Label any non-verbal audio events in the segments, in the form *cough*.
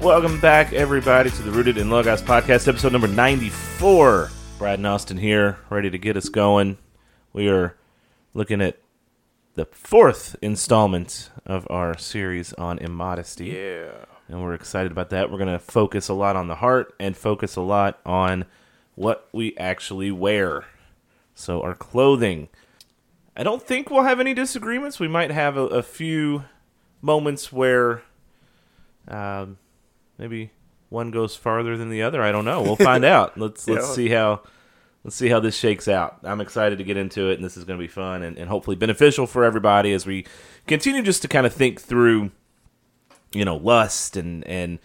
Welcome back, everybody, to the Rooted in Logos podcast, episode number 94. Brad and Austin here, ready to get us going. We are looking at the fourth installment of our series on immodesty. Yeah. And we're excited about that. We're going to focus a lot on the heart and focus a lot on what we actually wear. So, our clothing. I don't think we'll have any disagreements. We might have a, a few moments where um, maybe one goes farther than the other. I don't know. We'll find *laughs* out. Let's let's Yeah. see how let's see how this shakes out. I'm excited to get into it, and this is going to be fun and, and hopefully beneficial for everybody as we continue just to kind of think through, you know, lust and and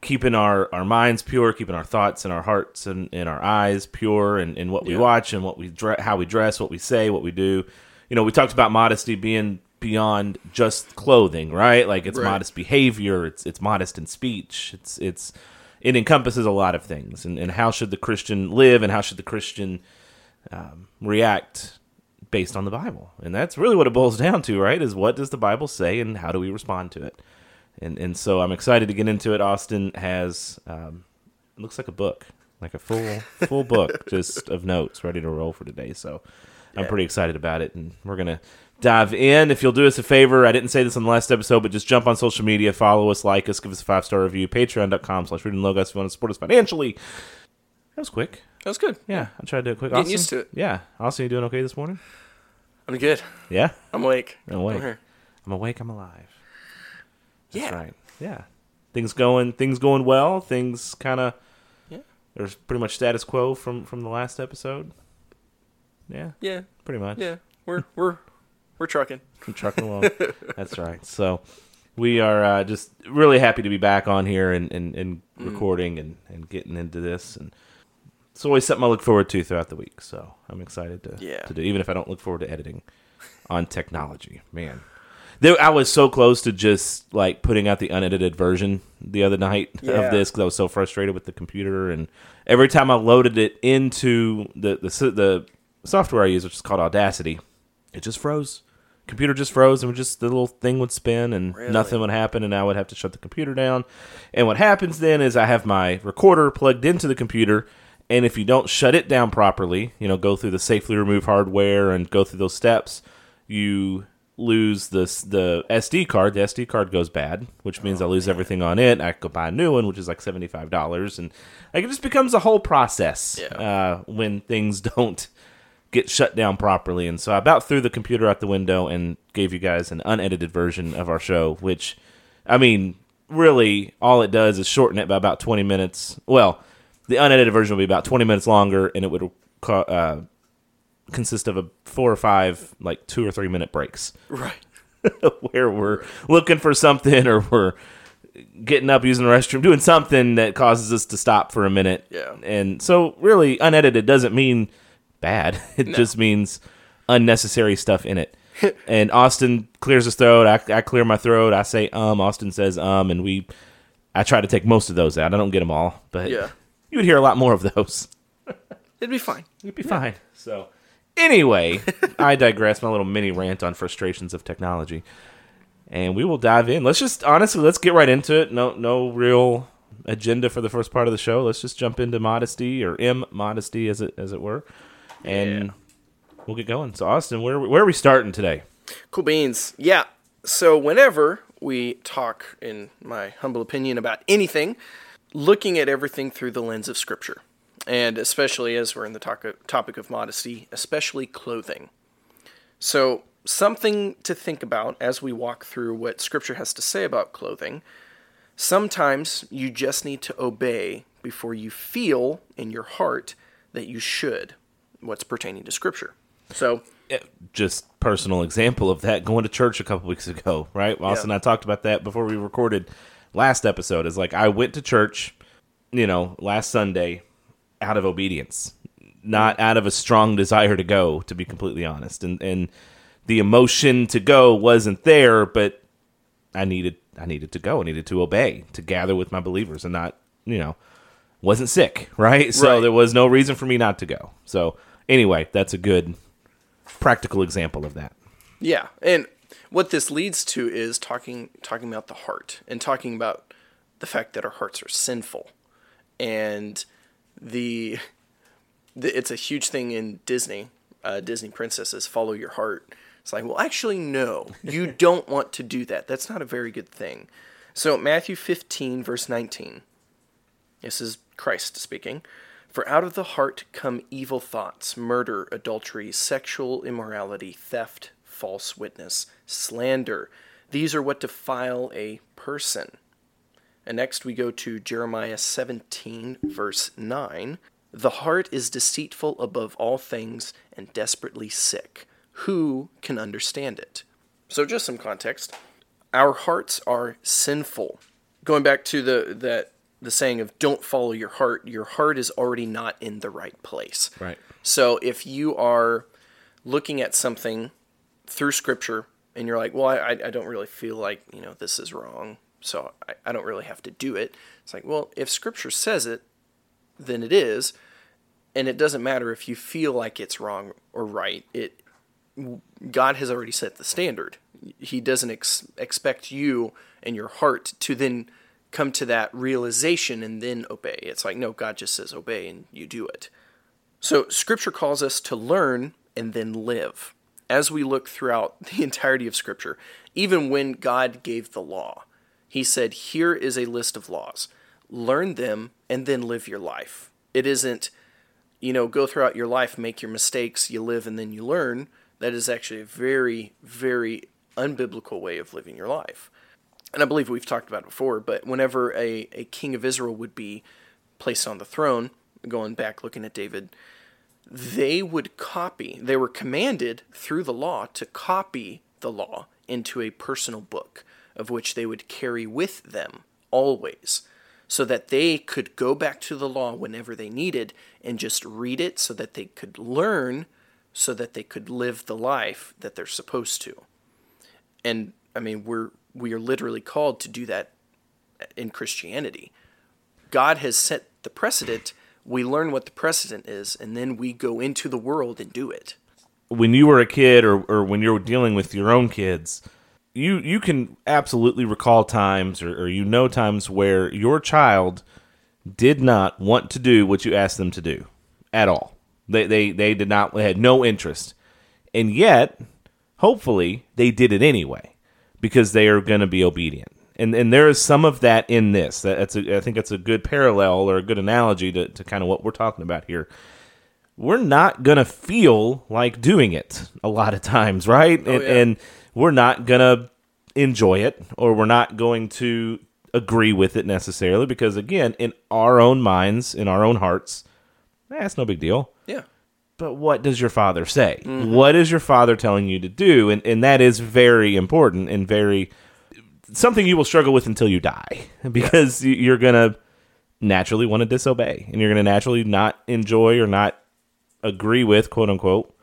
keeping our, our minds pure, keeping our thoughts and our hearts and, and our eyes pure, and, and what we Yeah. watch and what we dre- how we dress, what we say, what we do. You know, we talked about modesty being beyond just clothing, right? Like it's Right. modest behavior, it's it's modest in speech, it's it's it encompasses a lot of things. And, and how should the Christian live, and how should the Christian um, react based on the Bible? And that's really what it boils down to, right? Is what does the Bible say, and how do we respond to it? and and so I'm excited to get into it. Austin has um, it looks like a book, like a full full book, *laughs* just of notes ready to roll for today. So I'm pretty excited about it, and we're gonna dive in. If you'll do us a favor, I didn't say this on the last episode, but just jump on social media, follow us, like us, give us a five star review. Patreon.com/slash rootedinlogos if you want to support us financially. That was quick. That was good. Yeah, I tried to do it quick. Getting Austin? used to it. Yeah, Austin, you doing okay this morning? I'm good. Yeah, I'm awake. I'm awake. I'm. I'm awake. I'm alive. That's Yeah. right. Yeah. Things going things going well. Things kind of Yeah. There's pretty much status quo from from the last episode. Yeah, Yeah. pretty much. Yeah. We're we're we're trucking. I'm trucking along. *laughs* That's right. So we are uh, just really happy to be back on here and and, and Mm. recording and and getting into this and it's always something I look forward to throughout the week. So I'm excited to Yeah. to do even if I don't look forward to editing on technology. Man. There, I was so close to just like putting out the unedited version the other night Yeah. of this because I was so frustrated with the computer, and every time I loaded it into the the the software I use, which is called Audacity, it just froze. Computer just froze, and would just the little thing would spin, and Really? nothing would happen, and I would have to shut the computer down. And what happens then is I have my recorder plugged into the computer, and if you don't shut it down properly, you know, go through the safely remove hardware and go through those steps, you lose the the SD card. The SD card goes bad, which means I lose everything on it. I go buy a new one, which is like seventy five dollars, and like it just becomes a whole process Yeah. uh, when things *laughs* don't get shut down properly. And so I about threw the computer out the window and gave you guys an unedited version of our show, which I mean, really, all it does is shorten it by about twenty minutes. Well, the unedited version will be about twenty minutes longer, and it would uh, consist of a four or five like two or three minute breaks Right. *laughs* where we're looking for something or we're getting up using the restroom doing something that causes us to stop for a minute Yeah. and so really unedited doesn't mean bad *laughs* it just means unnecessary stuff in it *laughs* and austin clears his throat I, I clear my throat i say um austin says um and we i try to take most of those out i don't get them all but Yeah. you would hear a lot more of those *laughs* It'd be fine. It'd be fine. So, anyway, I digress. My little mini rant on frustrations of technology, and we will dive in. Let's just honestly, let's get right into it. No, no real agenda for the first part of the show. Let's just jump into modesty or immodesty, as it as it were, and Yeah. we'll get going. So, Austin, where where are we starting today? Cool beans. Yeah. So whenever we talk, in my humble opinion, about anything, looking at everything through the lens of Scripture, and especially as we're in the toc- topic of modesty, especially clothing. So something to think about as we walk through what Scripture has to say about clothing. Sometimes you just need to obey before you feel in your heart that you should, what's pertaining to Scripture. So Just personal example of that. Going to church a couple weeks ago, right? Austin and I talked about that before we recorded last episode. Is like I went to church, you know, last Sunday out of obedience, not out of a strong desire to go. To be completely honest, and and the emotion to go wasn't there, but I needed I needed to go. I needed to obey to gather with my believers and not you know wasn't sick, *laughs* right? So Right. there was no reason for me not to go. So anyway, that's a good practical example of that. Yeah, and what this leads to is talking talking about the heart and talking about the fact that our hearts are sinful. And the, the it's a huge thing in Disney. Uh, Disney princesses follow your heart. It's like, well, actually, no, you *laughs* don't want to do that. That's not a very good thing. So, Matthew 15, verse 19. This is Christ speaking. For out of the heart come evil thoughts, murder, adultery, sexual immorality, theft, false witness, slander. These are what defile a person. And next we go to Jeremiah 17, verse 9. The heart is deceitful above all things and desperately sick. Who can understand it? So, just some context. Our hearts are sinful. Going back to the that the saying of "Don't follow your heart," your heart is already not in the right place. Right. So, if you are looking at something through Scripture and you're like, "Well, I, I don't really feel like you know this is wrong," so I, I don't really have to do it. It's like, well, if Scripture says it, then it is, and it doesn't matter if you feel like it's wrong or right. It God has already set the standard. He doesn't ex- expect you and your heart to then come to that realization and then obey. It's like, no, God just says obey and you do it. So, Scripture calls us to learn and then live. As we look throughout *laughs* the entirety of Scripture, even when God gave the law, He said, Here is a list of laws. Learn them and then live your life. It isn't, you know, go throughout your life, make your mistakes, you live and then you learn that is actually a very, very unbiblical way of living your life. And I believe we've talked about it before, but whenever a, a king of Israel would be placed on the throne, going back looking at David, they would copy, they were commanded through the law to copy the law into a personal book of which they would carry with them always so that they could go back to the law whenever they needed and just read it so that they could learn so that they could live the life that they're supposed to. And I mean, we're we are literally called to do that in Christianity. God has set the precedent. We learn what the precedent is, and then we go into the world and do it. When you were a kid, or, or when you're dealing with your own kids, you you can absolutely recall times, or, or you know times where your child did not want to do what you asked them to do at all. They they they did not they had no interest, and yet hopefully they did it anyway because they are going to be obedient. And and there is some of that in this. That's a, I think that's a good parallel or a good analogy to, to kind of what we're talking about here. We're not going to feel like doing it a lot of times, right? Oh, and, yeah. and we're not going to enjoy it or we're not going to agree with it necessarily because again, in our own minds, in our own hearts, eh, no big deal. But what does your father say? Mm-hmm. What is your father telling you to do? And and that is very important and very something you will struggle with until you die because you you're gonna naturally want to disobey and you're gonna naturally not enjoy or not agree with quote unquote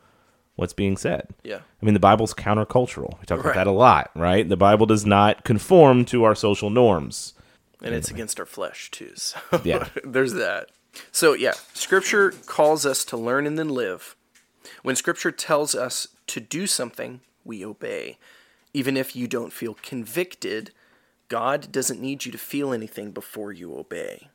what's being said. Yeah. I mean, the Bible's countercultural. We talk about that a lot, right? The Bible does not conform to our social norms. and it's against our flesh too. So Yeah. *laughs* there's that. So yeah, Scripture calls us to learn and then live. When Scripture tells us to do something, we obey. Even if you don't feel convicted, God doesn't need you to feel anything before you obey.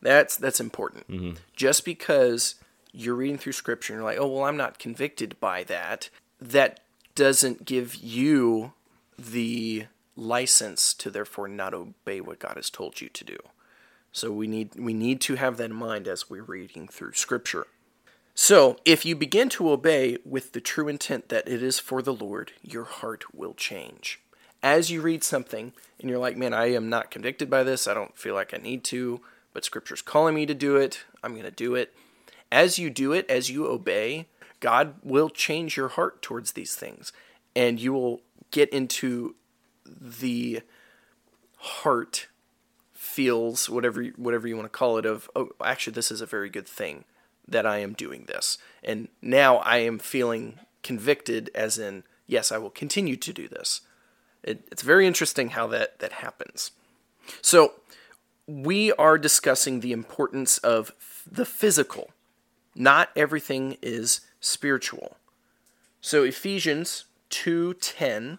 That's that's important. Mm-hmm. Just because you're reading through Scripture and you're like, oh well, I'm not convicted by that. That doesn't give you the license to therefore not obey what God has told you to do. So we need we need to have that in mind as we're reading through scripture. So, if you begin to obey with the true intent that it is for the Lord, your heart will change. As you read something and you're like, "Man, I am not convicted by this. I don't feel like I need to, but scripture's calling me to do it. I'm going to do it." As you do it, as you obey, God will change your heart towards these things and you will get into the heart feels whatever whatever you want to call it of oh actually this is a very good thing that I am doing this. And now I am feeling convicted as in yes I will continue to do this. It, it's very interesting how that that happens. So we are discussing the importance of the physical. Not everything is spiritual. So Ephesians 2:10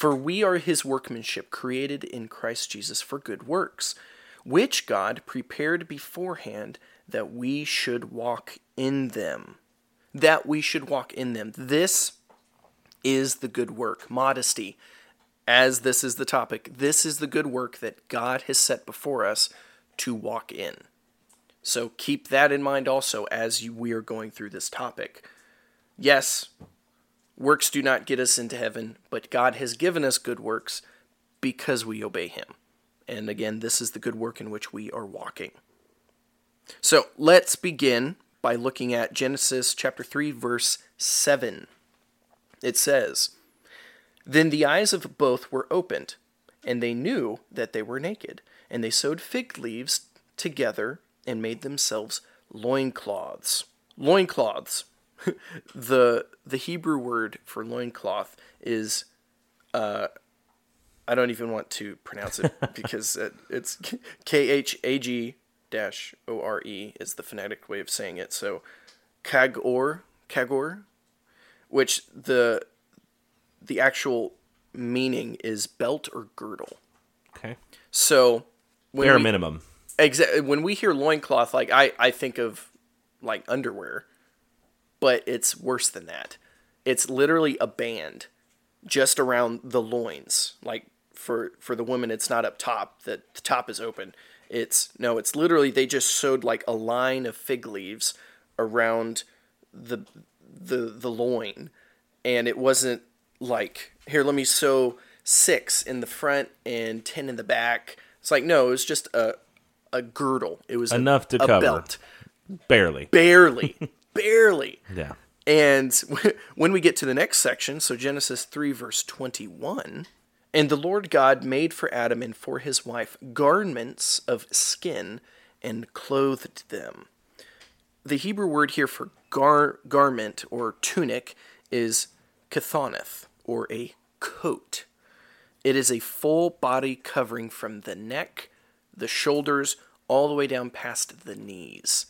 For we are his workmanship, created in Christ Jesus for good works, which God prepared beforehand that we should walk in them. That we should walk in them. This is the good work, modesty. As this is the topic, this is the good work that God has set before us to walk in. So keep that in mind also as we are going through this topic. Yes, works do not get us into heaven, but God has given us good works because we obey Him. And again, this is the good work in which we are walking. So let's begin by looking at Genesis chapter 3, verse 7. It says, Then the eyes of both were opened, and they knew that they were naked, and they sewed fig leaves together and made themselves loincloths. Loincloths. *laughs* the the Hebrew word for loincloth is uh I don't even want to pronounce it *laughs* because it, it's K H A G dash O R E is the phonetic way of saying it. So kagor kagor, which the the actual meaning is belt or girdle. Okay. So when bare we, minimum. Exactly. When we hear loincloth, like I, I think of like underwear, but it's worse than that. It's literally a band just around the loins. Like for for the women, it's not up top. The, the top is open. It's no. It's literally they just sewed like a line of fig leaves around the the the loin, and it wasn't like here. Let me sew six in the front and ten in the back. It's like no. It was just a a girdle. It was enough a, to a cover. Belt. Barely. Barely. *laughs* barely. Yeah. And *laughs* when we get to the next section, so Genesis 3, verse 21, and the Lord God made for Adam and for his wife garments of skin and clothed them. The Hebrew word here for gar- garment or tunic is kathoneth, or a coat. It is a full body covering from the neck the shoulders, all the way down past the knees.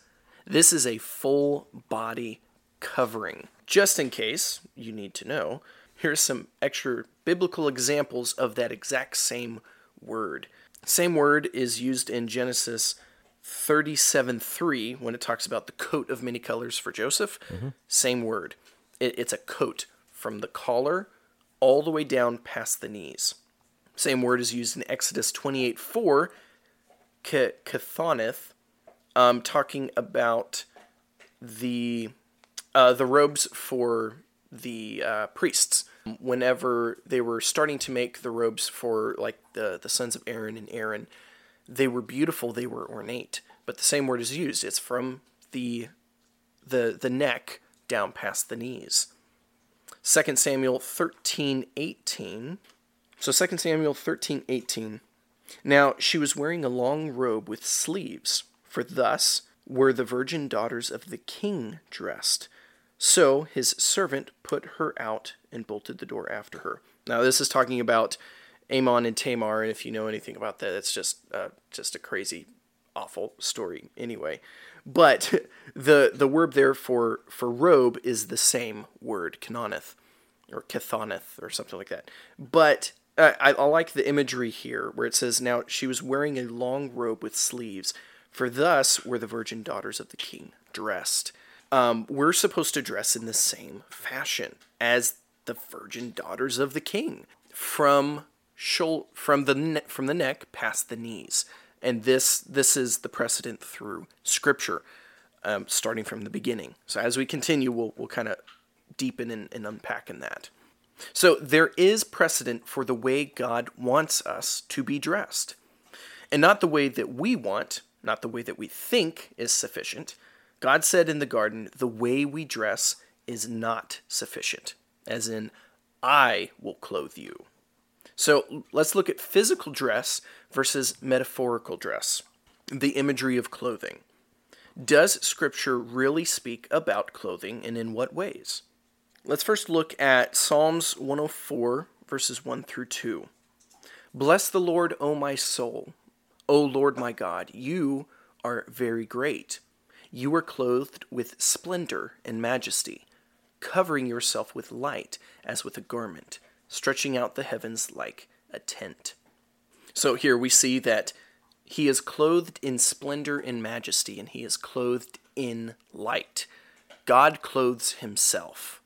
This is a full body covering. Just in case you need to know, here's some extra biblical examples of that exact same word. Same word is used in Genesis 37 3 when it talks about the coat of many colors for Joseph. Mm-hmm. Same word. It, it's a coat from the collar all the way down past the knees. Same word is used in Exodus 28 4 Kathoneth, um, talking about the uh, the robes for the uh, priests. Whenever they were starting to make the robes for like the the sons of Aaron and Aaron, they were beautiful. They were ornate. But the same word is used. It's from the the the neck down past the knees. 2 Samuel 13, 18. So 2 Samuel 13, 18 now she was wearing a long robe with sleeves, for thus were the virgin daughters of the king dressed. So his servant put her out and bolted the door after her. Now this is talking about Amnon and Tamar, and if you know anything about that, it's just uh, just a crazy, awful story anyway. But *laughs* the the word there for for robe is the same word, kanoneth, or kathoneth, or something like that. But uh, I, I like the imagery here where it says, Now she was wearing a long robe with sleeves, for thus were the virgin daughters of the king dressed. Um, we're supposed to dress in the same fashion as the virgin daughters of the king, from shul- from the ne- from the neck past the knees, and this this is the precedent through Scripture, um, starting from the beginning. So as we continue, we'll we'll kind of deepen and, and unpack in that. So there is precedent for the way God wants us to be dressed. And not the way that we want, not the way that we think is sufficient. God said in the garden, the way we dress is not sufficient, as in, I will clothe you. So let's look at physical dress versus metaphorical dress, the imagery of clothing. Does Scripture really speak about clothing and in what ways? Let's first look at Psalms 104, verses 1 through 2. Bless the Lord, O my soul. O Lord my God, you are very great. You are clothed with splendor and majesty, covering yourself with light as with a garment, stretching out the heavens like a tent. So here we see that he is clothed in splendor and majesty, and he is clothed in light. God clothes himself.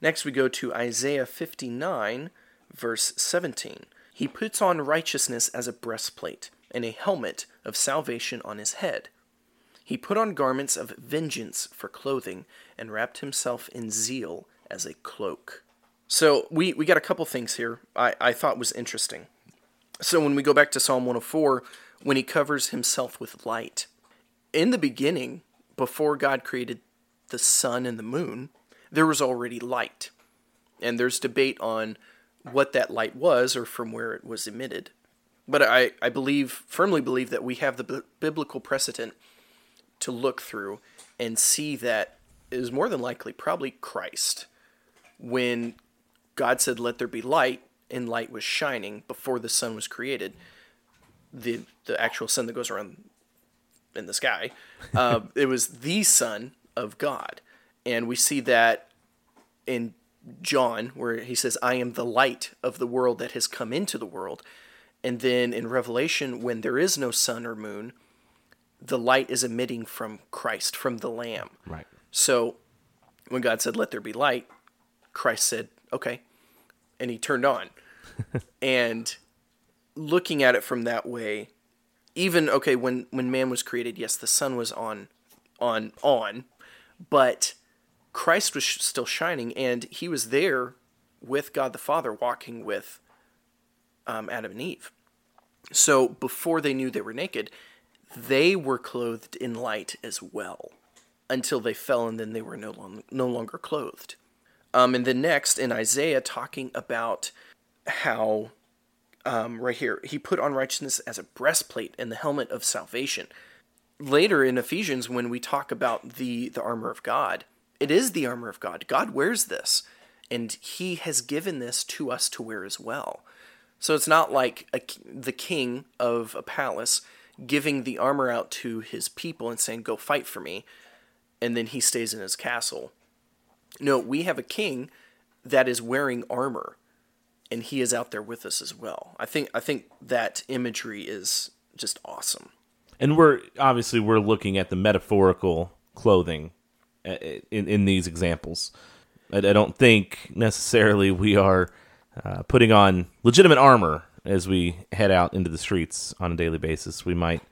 Next, we go to Isaiah 59, verse 17. He puts on righteousness as a breastplate, and a helmet of salvation on his head. He put on garments of vengeance for clothing, and wrapped himself in zeal as a cloak. So we, we got a couple things here I, I thought was interesting. So when we go back to Psalm 104, when he covers himself with light, in the beginning, before God created the sun and the moon, there was already light. And there's debate on what that light was or from where it was emitted. But I, I believe, firmly believe, that we have the b- biblical precedent to look through and see that it is more than likely probably Christ. When God said, Let there be light, and light was shining before the sun was created, the, the actual sun that goes around in the sky, *laughs* uh, it was the Son of God. And we see that in John, where he says, I am the light of the world that has come into the world. And then in Revelation, when there is no sun or moon, the light is emitting from Christ, from the Lamb. Right. So when God said, Let there be light, Christ said, Okay. And he turned on. *laughs* and looking at it from that way, even okay, when when man was created, yes, the sun was on on on, but Christ was sh- still shining and he was there with God the Father walking with um, Adam and Eve. So before they knew they were naked, they were clothed in light as well until they fell and then they were no, long, no longer clothed. Um, and then next in Isaiah, talking about how, um, right here, he put on righteousness as a breastplate and the helmet of salvation. Later in Ephesians, when we talk about the, the armor of God, it is the armor of God. God wears this, and he has given this to us to wear as well. So it's not like a, the king of a palace giving the armor out to his people and saying, Go fight for me, and then he stays in his castle. No, we have a king that is wearing armor, and he is out there with us as well. I think I think that imagery is just awesome. And we're obviously we're looking at the metaphorical clothing uh, in in these examples. I, I don't think necessarily we are uh, putting on legitimate armor as we head out into the streets on a daily basis. We might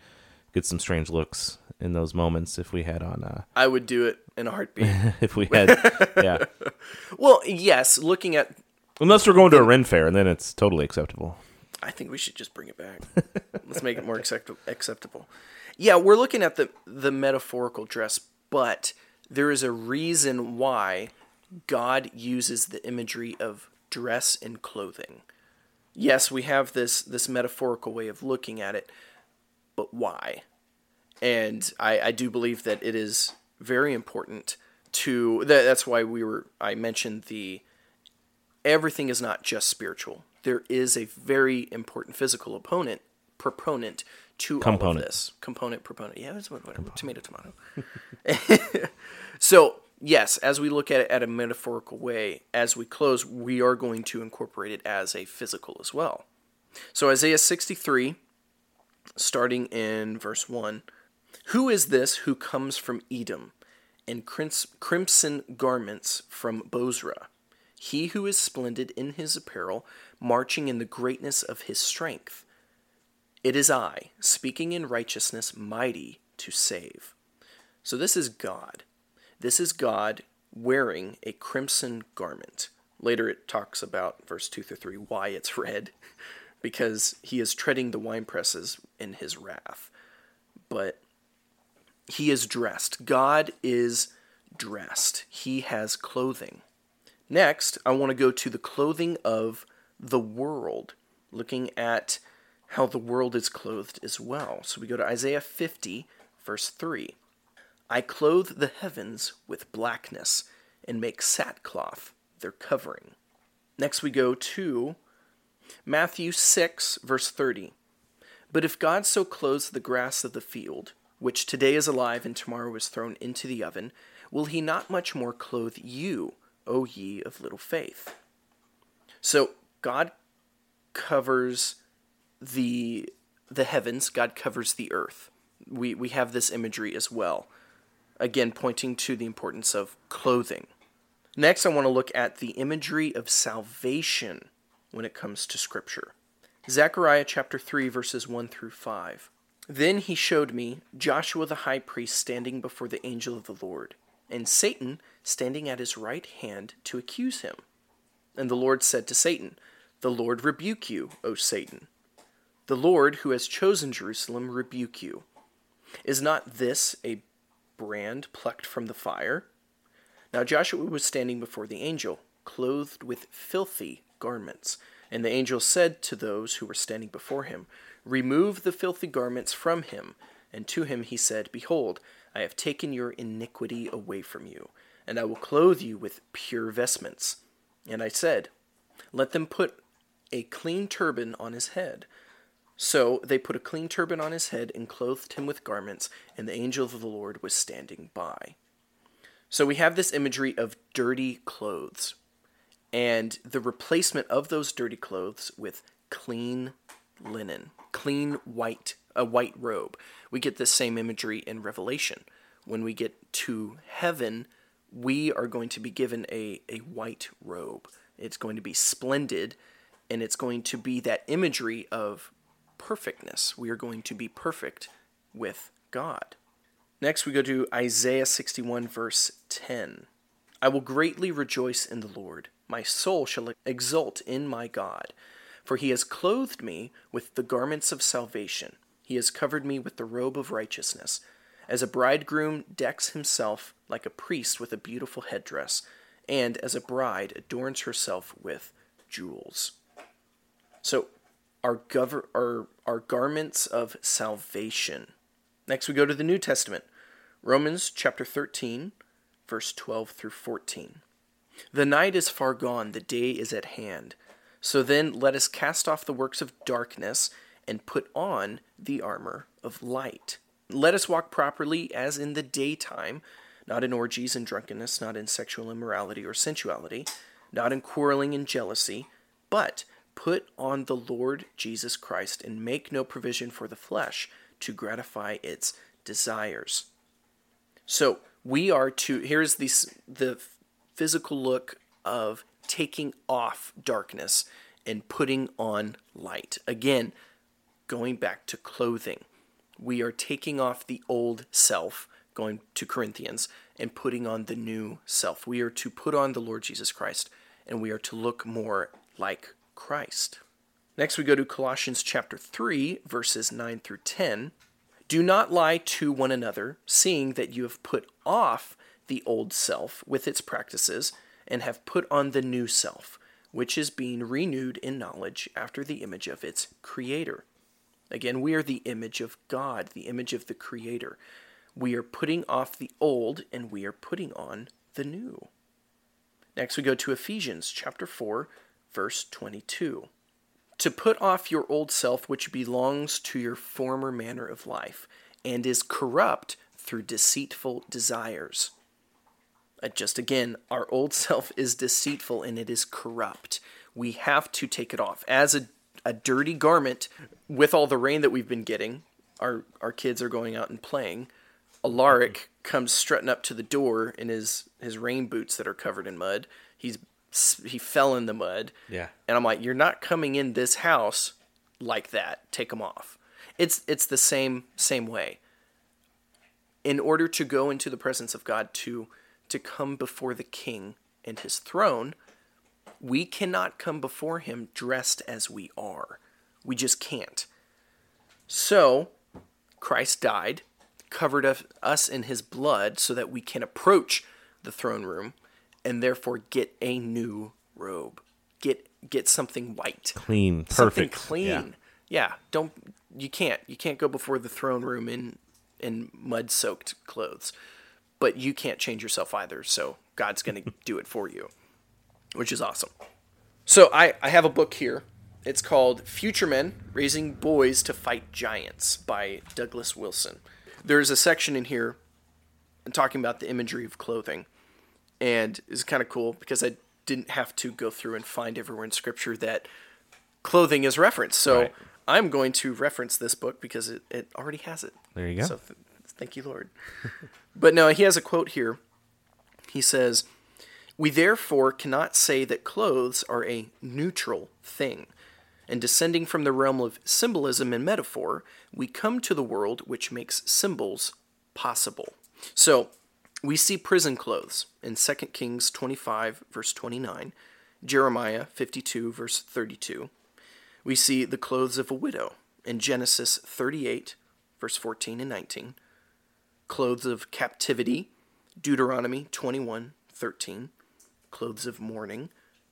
get some strange looks in those moments if we had on. Uh, I would do it in a heartbeat. *laughs* if we had, yeah. *laughs* well, yes, looking at Unless we're going to a Ren fair, and then it's totally acceptable. I think we should just bring it back. *laughs* Let's make it more accept- acceptable. Yeah, we're looking at the the metaphorical dress, but there is a reason why God uses the imagery of dress and clothing. Yes, we have this this metaphorical way of looking at it, but why? And I, I do believe that it is very important to that, that's why we were I mentioned the everything is not just spiritual. There is a very important physical opponent proponent to all of Component. this. Component proponent. Yeah, it's what, whatever. Tomato tomato. *laughs* so yes, as we look at it at a metaphorical way, as we close, we are going to incorporate it as a physical as well. So Isaiah 63, starting in verse 1. Who is this who comes from Edom in crimson garments from Bozrah? He who is splendid in his apparel, marching in the greatness of his strength. It is I, speaking in righteousness, mighty to save. So this is God. This is God wearing a crimson garment. Later it talks about, verse 2 through 3, why it's *laughs* red, because he is treading the winepresses in his wrath. But he is dressed. God is dressed. He has clothing. Next, I want to go to the clothing of the world, looking at how the world is clothed as well. So we go to Isaiah 50, verse 3. I clothe the heavens with blackness and make sackcloth their covering. Next, we go to Matthew 6, verse 30. But if God so clothes the grass of the field, which today is alive and tomorrow is thrown into the oven, will he not much more clothe you, O ye of little faith? So, God covers the the heavens, God covers the earth. We we have this imagery as well. Again, pointing to the importance of clothing. Next, I want to look at the imagery of salvation when it comes to scripture. Zechariah chapter 3 verses 1 through 5. Then he showed me Joshua the high priest standing before the angel of the Lord, and Satan standing at his right hand to accuse him. And the Lord said to Satan, The Lord rebuke you, O Satan. The Lord, who has chosen Jerusalem, rebuke you. Is not this a brand plucked from the fire? Now Joshua was standing before the angel, clothed with filthy garments. And the angel said to those who were standing before him, Remove the filthy garments from him. And to him he said, Behold, I have taken your iniquity away from you, and I will clothe you with pure vestments. And I said, Let them put a clean turban on his head. So they put a clean turban on his head and clothed him with garments, and the angel of the Lord was standing by. So we have this imagery of dirty clothes and the replacement of those dirty clothes with clean linen, clean white, a white robe. We get the same imagery in Revelation. When we get to heaven, we are going to be given a, a white robe. It's going to be splendid, and it's going to be that imagery of perfectness. We are going to be perfect with God. Next, we go to Isaiah 61, verse 10. I will greatly rejoice in the Lord. My soul shall exult in my God. For he has clothed me with the garments of salvation, he has covered me with the robe of righteousness. As a bridegroom decks himself like a priest with a beautiful headdress, and as a bride adorns herself with jewels. So, our, gover- our, our garments of salvation. Next, we go to the New Testament Romans chapter 13, verse 12 through 14. The night is far gone, the day is at hand. So then let us cast off the works of darkness and put on the armor of light. Let us walk properly as in the daytime, not in orgies and drunkenness, not in sexual immorality or sensuality, not in quarreling and jealousy, but put on the Lord Jesus Christ and make no provision for the flesh to gratify its desires. So we are to here's the the physical look of taking off darkness and putting on light. Again, going back to clothing. We are taking off the old self, going to Corinthians, and putting on the new self. We are to put on the Lord Jesus Christ, and we are to look more like Christ. Next, we go to Colossians chapter 3, verses 9 through 10. Do not lie to one another, seeing that you have put off the old self with its practices, and have put on the new self, which is being renewed in knowledge after the image of its Creator. Again, we are the image of God, the image of the Creator. We are putting off the old and we are putting on the new. Next, we go to Ephesians chapter 4, verse 22. To put off your old self, which belongs to your former manner of life, and is corrupt through deceitful desires uh, just again, our old self is deceitful and it is corrupt. We have to take it off. As a, a dirty garment, with all the rain that we've been getting, our, our kids are going out and playing. Alaric comes strutting up to the door in his, his rain boots that are covered in mud. He's he fell in the mud. Yeah. And I'm like, you're not coming in this house like that. Take them off. It's it's the same same way. In order to go into the presence of God to to come before the king and his throne, we cannot come before him dressed as we are. We just can't. So, Christ died, covered us in his blood so that we can approach the throne room and therefore get a new robe. Get get something white. Clean, perfect. Something clean. Yeah. yeah, don't you can't. You can't go before the throne room in in mud-soaked clothes but you can't change yourself either. So God's going *laughs* to do it for you, which is awesome. So I, I have a book here. It's called Future Men Raising Boys to Fight Giants by Douglas Wilson. There's a section in here talking about the imagery of clothing. And it's kind of cool because I didn't have to go through and find everywhere in Scripture that clothing is referenced. So Right. I'm going to reference this book because it, it already has it. There you go. So th- thank you, Lord. *laughs* but no, he has a quote here. He says, We therefore cannot say that clothes are a neutral thing. And descending from the realm of symbolism and metaphor, we come to the world which makes symbols possible. So we see prison clothes in 2 Kings 25, verse 29, Jeremiah 52, verse 32. We see the clothes of a widow in Genesis 38, verse 14 and 19. Clothes of captivity, Deuteronomy 21, 13. Clothes of mourning,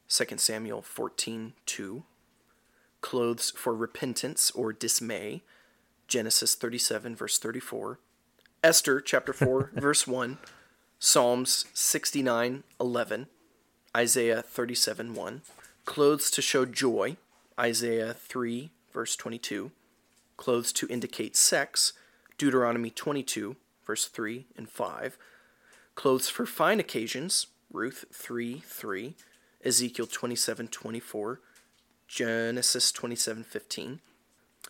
2 Samuel 14, 2. Clothes for repentance or dismay, Genesis 37, verse 34. Esther chapter 4, *laughs* verse 1. Psalms 69, 11. Isaiah 37, 1. Clothes to show joy, Isaiah 3, verse 22. Clothes to indicate sex, Deuteronomy 22, verse 3 and 5. Clothes for fine occasions, Ruth 3, 3. Ezekiel 27, 24. Genesis 27, 15.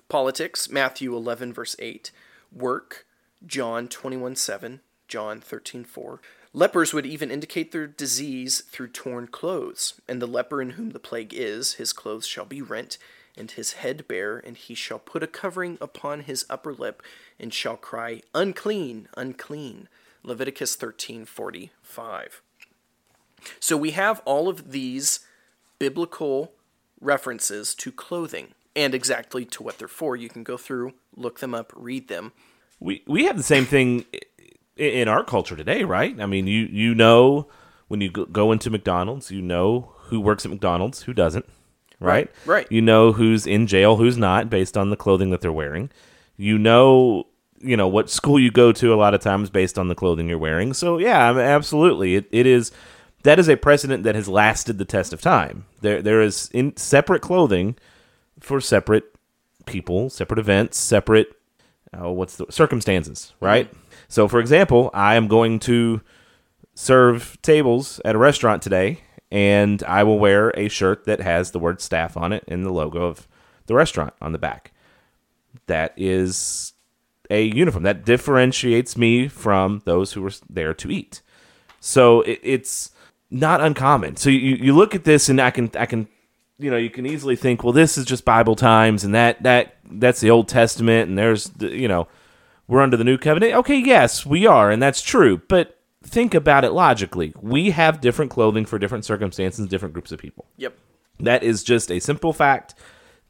Politics, Matthew 11, verse 8. Work, John 21, 7. John 13:4. Lepers would even indicate their disease through torn clothes. And the leper in whom the plague is, his clothes shall be rent, and his head bare, and he shall put a covering upon his upper lip, and shall cry, Unclean, unclean. Leviticus 13:45. So we have all of these biblical references to clothing and exactly to what they're for. You can go through, look them up, read them. we we have the same thing in our culture today, right? I mean, you you know when you go- into McDonald's, you know who works at McDonald's, who doesn't, right? Right, right. You know who's in jail, who's not, based on the clothing that they're wearing. You know, you know what school you go to a lot of times based on the clothing you're wearing. So yeah, I mean, absolutely, it, it is. That is a precedent that has lasted the test of time. There there is in separate clothing for separate people, separate events, separate uh, what's the circumstances, right? So, for example, I am going to serve tables at a restaurant today, and I will wear a shirt that has the word staff on it and the logo of the restaurant on the back. That is a uniform that differentiates me from those who are there to eat. So it, it's not uncommon. So you, you look at this, and I can I can you know you can easily think, well, this is just Bible times, and that that that's the Old Testament, and there's the, you know we're under the new covenant. Okay, yes, we are, and that's true. But think about it logically. We have different clothing for different circumstances, different groups of people. Yep. That is just a simple fact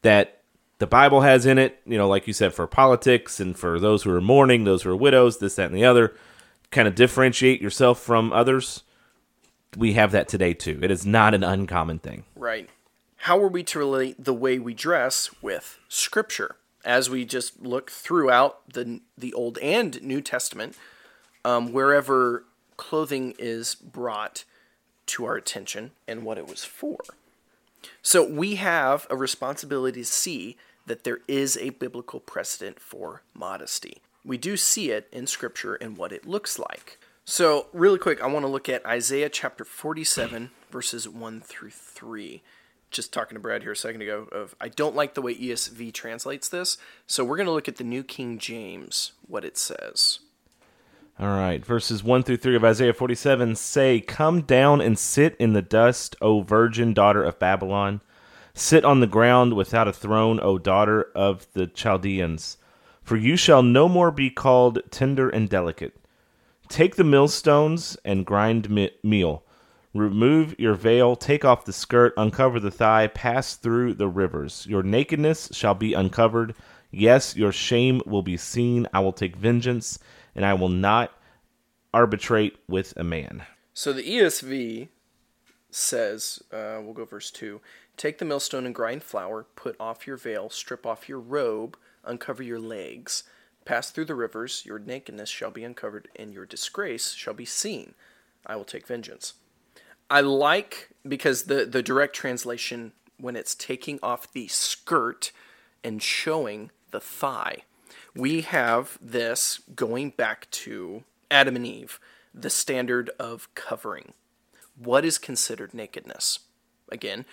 that the Bible has in it, you know, like you said, for politics and for those who are mourning, those who are widows, this, that, and the other, kind of differentiate yourself from others. We have that today too. It is not an uncommon thing. Right. How are we to relate the way we dress with Scripture? As we just look throughout the the Old and New Testament, um, wherever clothing is brought to our attention and what it was for. So we have a responsibility to see that there is a biblical precedent for modesty. We do see it in Scripture and what it looks like. So, really quick, I want to look at Isaiah chapter 47, verses 1 through 3. Just talking to Brad here a second ago of I don't like the way ESV translates this, so we're going to look at the New King James, what it says. All right, verses 1 through 3 of Isaiah 47 say, Come down and sit in the dust, O virgin daughter of Babylon. Sit on the ground without a throne, O daughter of the Chaldeans. For you shall no more be called tender and delicate. Take the millstones and grind me- meal. Remove your veil, take off the skirt, uncover the thigh, pass through the rivers. Your nakedness shall be uncovered. Yes, your shame will be seen. I will take vengeance, and I will not arbitrate with a man. So the ESV says, uh, we'll go verse 2 Take the millstone and grind flour, put off your veil, strip off your robe, uncover your legs, pass through the rivers, your nakedness shall be uncovered, and your disgrace shall be seen. I will take vengeance. I like because the, the direct translation, when it's taking off the skirt and showing the thigh, we have this going back to Adam and Eve, the standard of covering. what is considered nakedness? Again,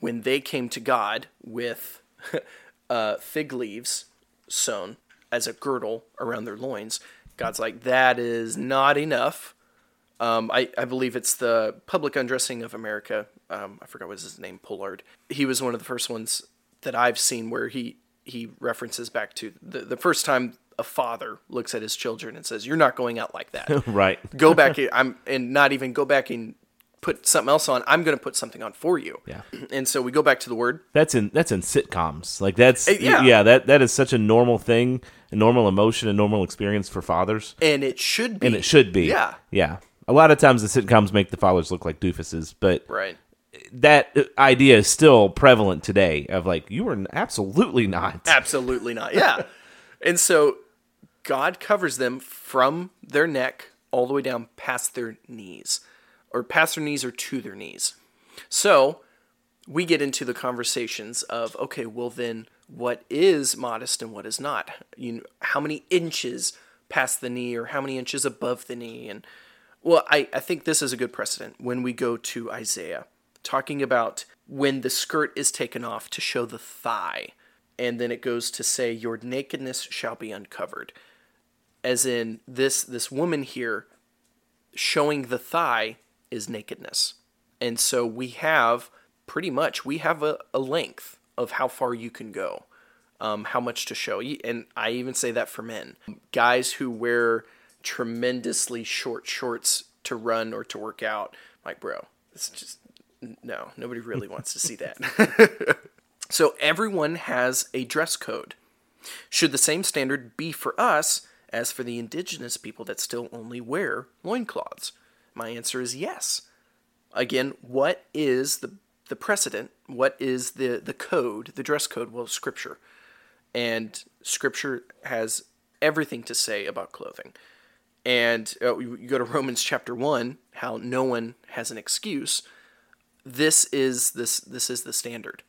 when they came to God with *laughs* uh, fig leaves sewn as a girdle around their loins, God's like, that is not enough. Um, I, I believe it's the Public Undressing of America. Um, I forgot what his name, Pollard. He was one of the first ones that I've seen where he, he references back to the, the first time a father looks at his children and says, "You're not going out like that. *laughs* right. *laughs* go back. I'm and not even go back and put something else on. I'm going to put something on for you." Yeah. *clears throat* And so we go back to the word. That's in that's in sitcoms. Like that's Uh, yeah. yeah, that that is such a normal thing, a normal emotion, a normal experience for fathers. And it should be. And it should be. Yeah. Yeah. A lot of times the sitcoms make the fathers look like doofuses, but Right. that idea is still prevalent today of like you are absolutely not. Absolutely not. Yeah. *laughs* and so God covers them from their neck all the way down past their knees, or past their knees or to their knees. So we get into the conversations of okay, well then, what is modest and what is not? You know, how many inches past the knee or how many inches above the knee? And well, I, I think this is a good precedent when we go to Isaiah, talking about when the skirt is taken off to show the thigh. And then it goes to say, Your nakedness shall be uncovered. As in, this, this woman here showing the thigh is nakedness. And so we have pretty much, we have a, a length of how far you can go, um, how much to show. And I even say that for men. Guys who wear tremendously short shorts to run or to work out, like, bro, it's just, no, nobody really wants to see that. *laughs* so everyone has a dress code. Should the same standard be for us as for the indigenous people that still only wear loincloths? My answer is yes. Again, what is the the precedent? What is the the code, the dress code? Well, scripture. And scripture has everything to say about clothing. And uh, you go to Romans chapter 1, how no one has an excuse. This is this this is the standard.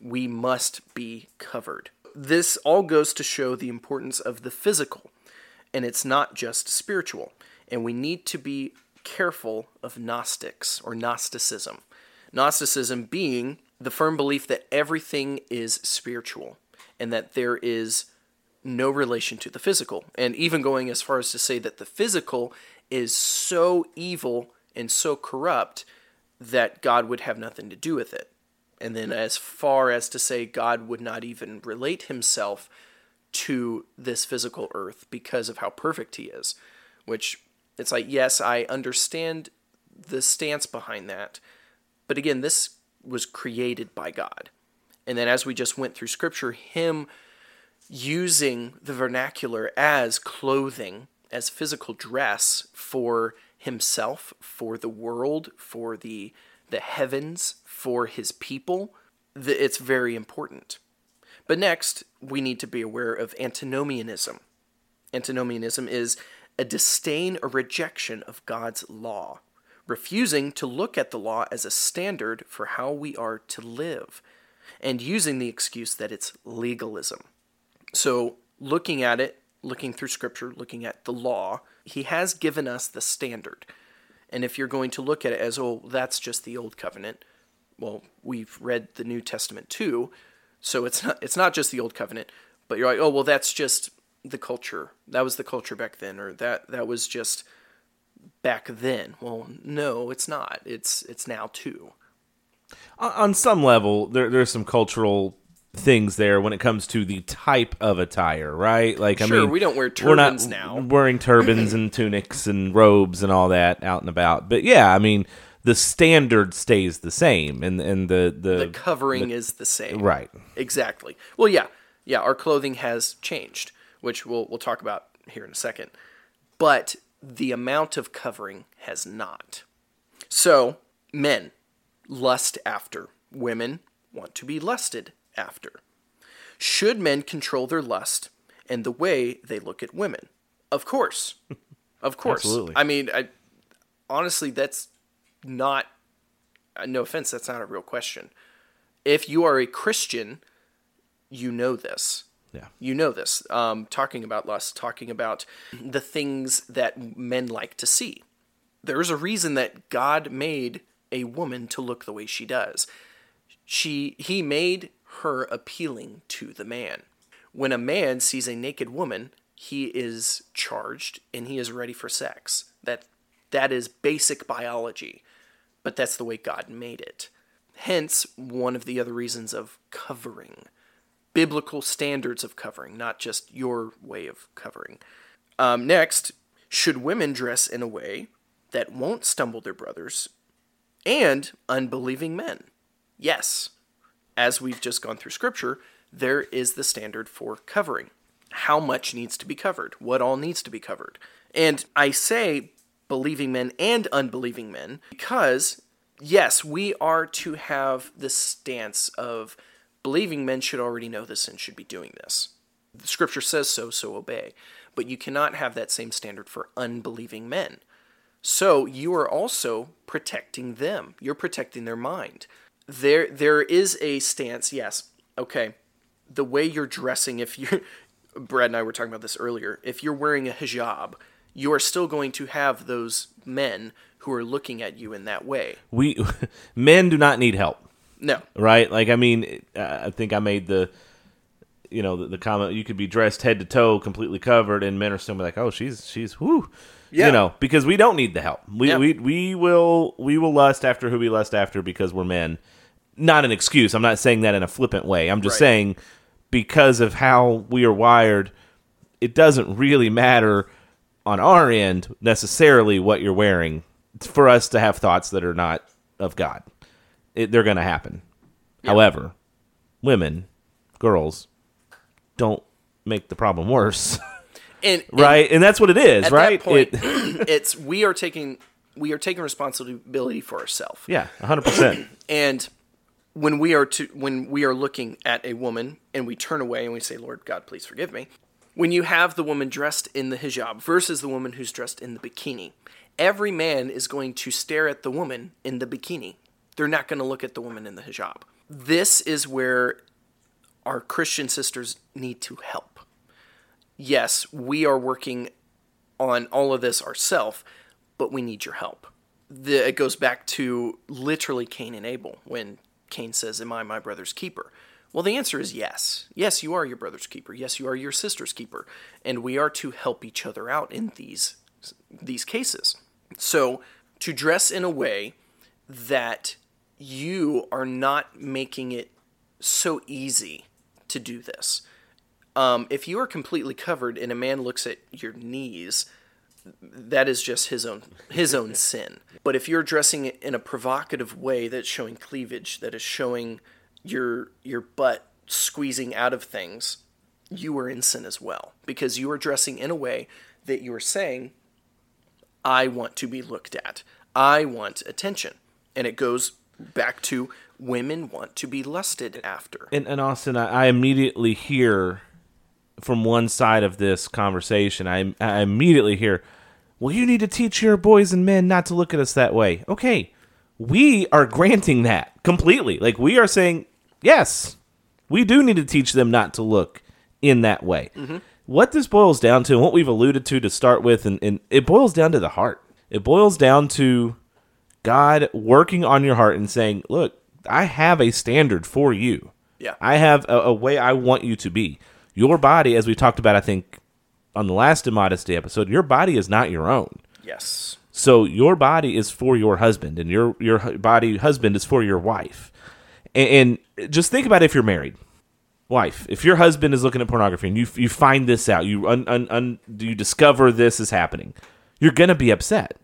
We must be covered. This all goes to show the importance of the physical, and it's not just spiritual. And we need to be careful of Gnostics or Gnosticism. Gnosticism being the firm belief that everything is spiritual and that there is no relation to the physical. And even going as far as to say that the physical is so evil and so corrupt that God would have nothing to do with it. And then as far as to say God would not even relate himself to this physical earth because of how perfect he is, which it's like, yes, I understand the stance behind that. But again, this was created by God. And then as we just went through scripture, him using the vernacular as clothing, as physical dress for himself, for the world, for the the heavens, for his people, the, it's very important. But next, we need to be aware of antinomianism. Antinomianism is a disdain or rejection of God's law, refusing to look at the law as a standard for how we are to live, and using the excuse that it's legalism. So, looking at it, looking through scripture, looking at the law, he has given us the standard. And if you're going to look at it as, oh, that's just the old covenant, well, we've read the New Testament too, so it's not it's not just the old covenant, but you're like, oh, well, that's just the culture. That was the culture back then, or that that was just back then. Well, no, it's not. It's it's now too. On- some level, there there's some cultural things there when it comes to the type of attire, right? Like, I mean, we don't wear we're not turbans now. wearing turbans and tunics and robes and all that out and about. But yeah, I mean, the standard stays the same, and and the the, The covering is the same. right. Exactly. Well, yeah, yeah. Our clothing has changed, which we'll we'll talk about here in a second. But the amount of covering has not. So men lust after. Women want to be lusted after. Should men control their lust and the way they look at women? Of course. *laughs* Of course. Absolutely. I mean, I honestly that's not uh, no offense, that's not a real question. If you are a Christian, you know this. Yeah. You know this. Um, talking about lust, talking about the things that men like to see. there's a reason that God made a woman to look the way she does. She he made her appealing to the man. When a man sees a naked woman, he is charged and he is ready for sex. That that is basic biology, but that's the way God made it. Hence, one of the other reasons of covering. Biblical standards of covering, not just your way of covering. Um, next, should women dress in a way that won't stumble their brothers and unbelieving men? Yes. As we've just gone through scripture, there is the standard for covering. How much needs to be covered? What all needs to be covered? And I say believing men and unbelieving men because, yes, we are to have the stance of believing men should already know this and should be doing this. The scripture says so, so obey. But you cannot have that same standard for unbelieving men. So you are also protecting them. You're protecting their mind. There there is a stance, yes. Okay. The way you're dressing if you're *laughs* Brad and I were talking about this earlier. If you're wearing a hijab, you are still going to have those men who are looking at you in that way. We *laughs* men do not need help. No. Right? Like I mean, uh, I think I made the you know the, the comment you could be dressed head to toe completely covered and men are still be like, "Oh, she's she's whoo." Yeah. You know, because we don't need the help. We, Yeah. we we will we will lust after who we lust after because we're men. Not an excuse. I'm not saying that in a flippant way. I'm just Right. saying because of how we are wired, it doesn't really matter on our end necessarily what you're wearing for us to have thoughts that are not of God. It, they're going to happen. However, women, girls, don't make the problem worse, *laughs* And, and right? And that's what it is, right? point, It- *clears throat* it's we are taking we are taking responsibility for ourselves. yeah, 100%. *clears throat* And when we are to when we are looking at a woman and we turn away and we say, "Lord God, please forgive me," when you have the woman dressed in the hijab versus the woman who's dressed in the bikini, every man is going to stare at the woman in the bikini. They're not going to look at the woman in the hijab. This is where our Christian sisters need to help. Yes, we are working on all of this ourselves, but we need your help. The, it goes back to literally Cain and Abel when Cain says, Am I my brother's keeper? Well, the answer is yes. Yes, you are your brother's keeper. Yes, you are your sister's keeper. And we are to help each other out in these, these cases. So, to dress in a way that you are not making it so easy to do this. Um, if you are completely covered and a man looks at your knees, that is just his own his own *laughs* sin. But if you're dressing it in a provocative way that's showing cleavage, that is showing your your butt squeezing out of things, you are in sin as well because you are dressing in a way that you are saying, "I want to be looked at. I want attention," and it goes back to women want to be lusted after. and, and Austin, I, I immediately hear from one side of this conversation, I, I immediately hear, well, you need to teach your boys and men not to look at us that way. Okay, we are granting that completely. Like, we are saying, yes, we do need to teach them not to look in that way. Mm-hmm. What this boils down to, and what we've alluded to to start with, and, and it boils down to the heart. It boils down to God working on your heart and saying, look, I have a standard for you. Yeah. I have a, a way I want you to be. Your body, as we talked about, I think, on the last Immodesty episode, your body is not your own. Yes. So your body is for your husband, and your your body husband is for your wife. And, and just think about if you're married, wife. If your husband is looking at pornography and you you find this out, you un, un, un, you discover this is happening, you're gonna be upset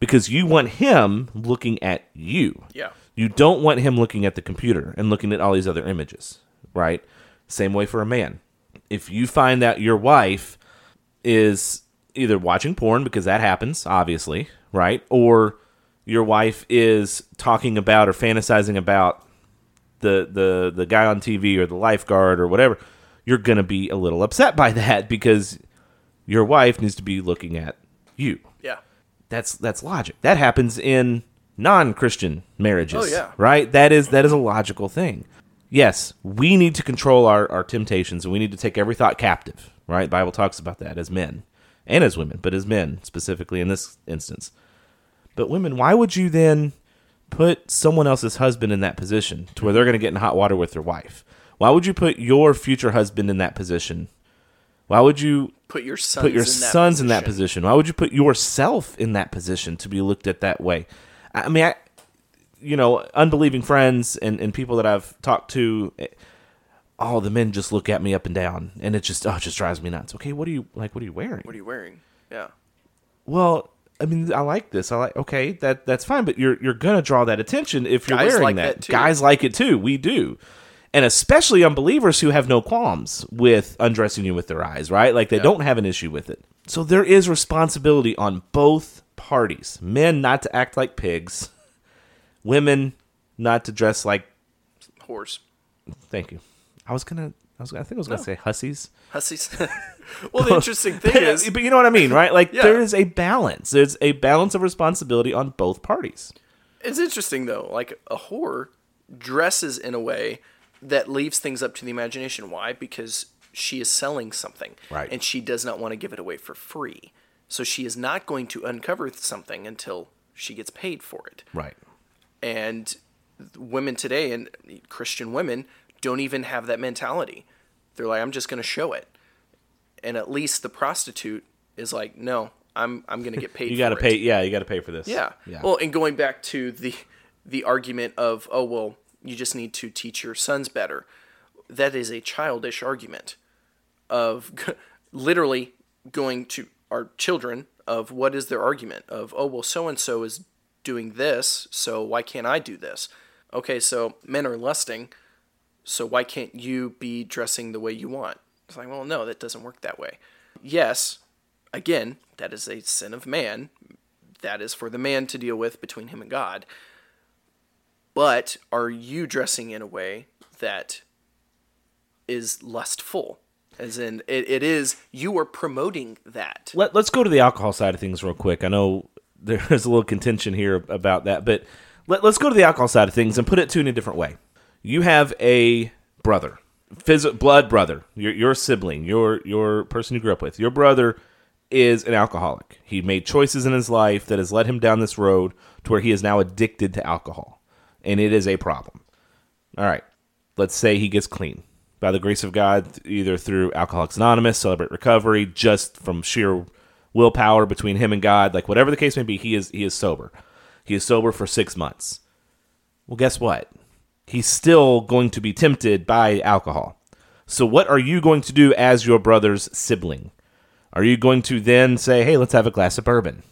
because you want him looking at you. Yeah. You don't want him looking at the computer and looking at all these other images, right? Same way for a man. If you find that your wife is either watching porn because that happens, obviously, right? Or your wife is talking about or fantasizing about the the the guy on TV or the lifeguard or whatever, you're going to be a little upset by that *laughs* because your wife needs to be looking at you. Yeah. That's that's logic. That happens in non-Christian marriages. Oh, yeah. Right? That is that is a logical thing. Yes, we need to control our, our temptations and we need to take every thought captive. Right? The Bible talks about that as men and as women, but as men specifically in this instance. But women, why would you then put someone else's husband in that position to where they're going to get in hot water with their wife? Why would you put your future husband in that position? Why would you Put your sons put your in that sons in that position. Why would you put yourself in that position to be looked at that way? I I mean, I, you know, unbelieving friends and, and people that I've talked to, eh, all the men just look at me up and down, and it just oh, it just drives me nuts. Okay, what are you like? What are you wearing? What are you wearing? Yeah. Well, I mean, I like this. I like okay, that that's fine, but you're you're gonna draw that attention if you're Guys wearing like that. that. Guys like it too. We do. And especially unbelievers who have no qualms with undressing you with their eyes, right? Like they don't have an issue with it. So there is responsibility on both parties. Men not to act like pigs, women not to dress like Whores. thank you. I was gonna I was I think I was gonna oh. say hussies. Hussies. *laughs* well, the interesting thing uh, is, but you know what I mean, right? Like Yeah. there is a balance. There's a balance of responsibility on both parties. it's interesting though. Like a whore dresses in a way that leaves things up to the imagination. Why? Because she is selling something, Right. And she does not want to give it away for free. So she is not going to uncover something until she gets paid for it. Right. and women today and Christian women don't even have that mentality. They're like, I'm just going to show it, and at least the prostitute is like, no, I'm I'm going to get *laughs* paid. You got to pay. It. Yeah, you got to pay for this. Yeah. Yeah. Well, and going back to the the argument of, oh well, you just need to teach your sons better. That is a childish argument of *laughs* literally going to our children of what is their argument of oh well so and so is doing this so why can't I do this okay so men are lusting so why can't you be dressing the way you want? It's like well no that doesn't work that way. Yes again that is a sin of man. That is for the man to deal with between him and God. But are you dressing in a way that is lustful? As in it, it is you are promoting that. Let, let's go to the alcohol side of things real quick. I know *laughs* there's a little contention here about that, but let, let's go to the alcohol side of things and put it to in a different way. You have a brother, phys- blood brother, your your sibling, your your person you grew up with. Your brother is an alcoholic. He made choices in his life that has led him down this road to where he is now addicted to alcohol, and it is a problem. All right, let's say he gets clean by the grace of God, either through Alcoholics Anonymous, Celebrate Recovery, just from sheer willpower between him and God, like whatever the case may be, he is he is sober. He is sober for six months. Well, guess what? He's still going to be tempted by alcohol. So, what are you going to do as your brother's sibling? Are you going to then say, "Hey, let's have a glass of bourbon,"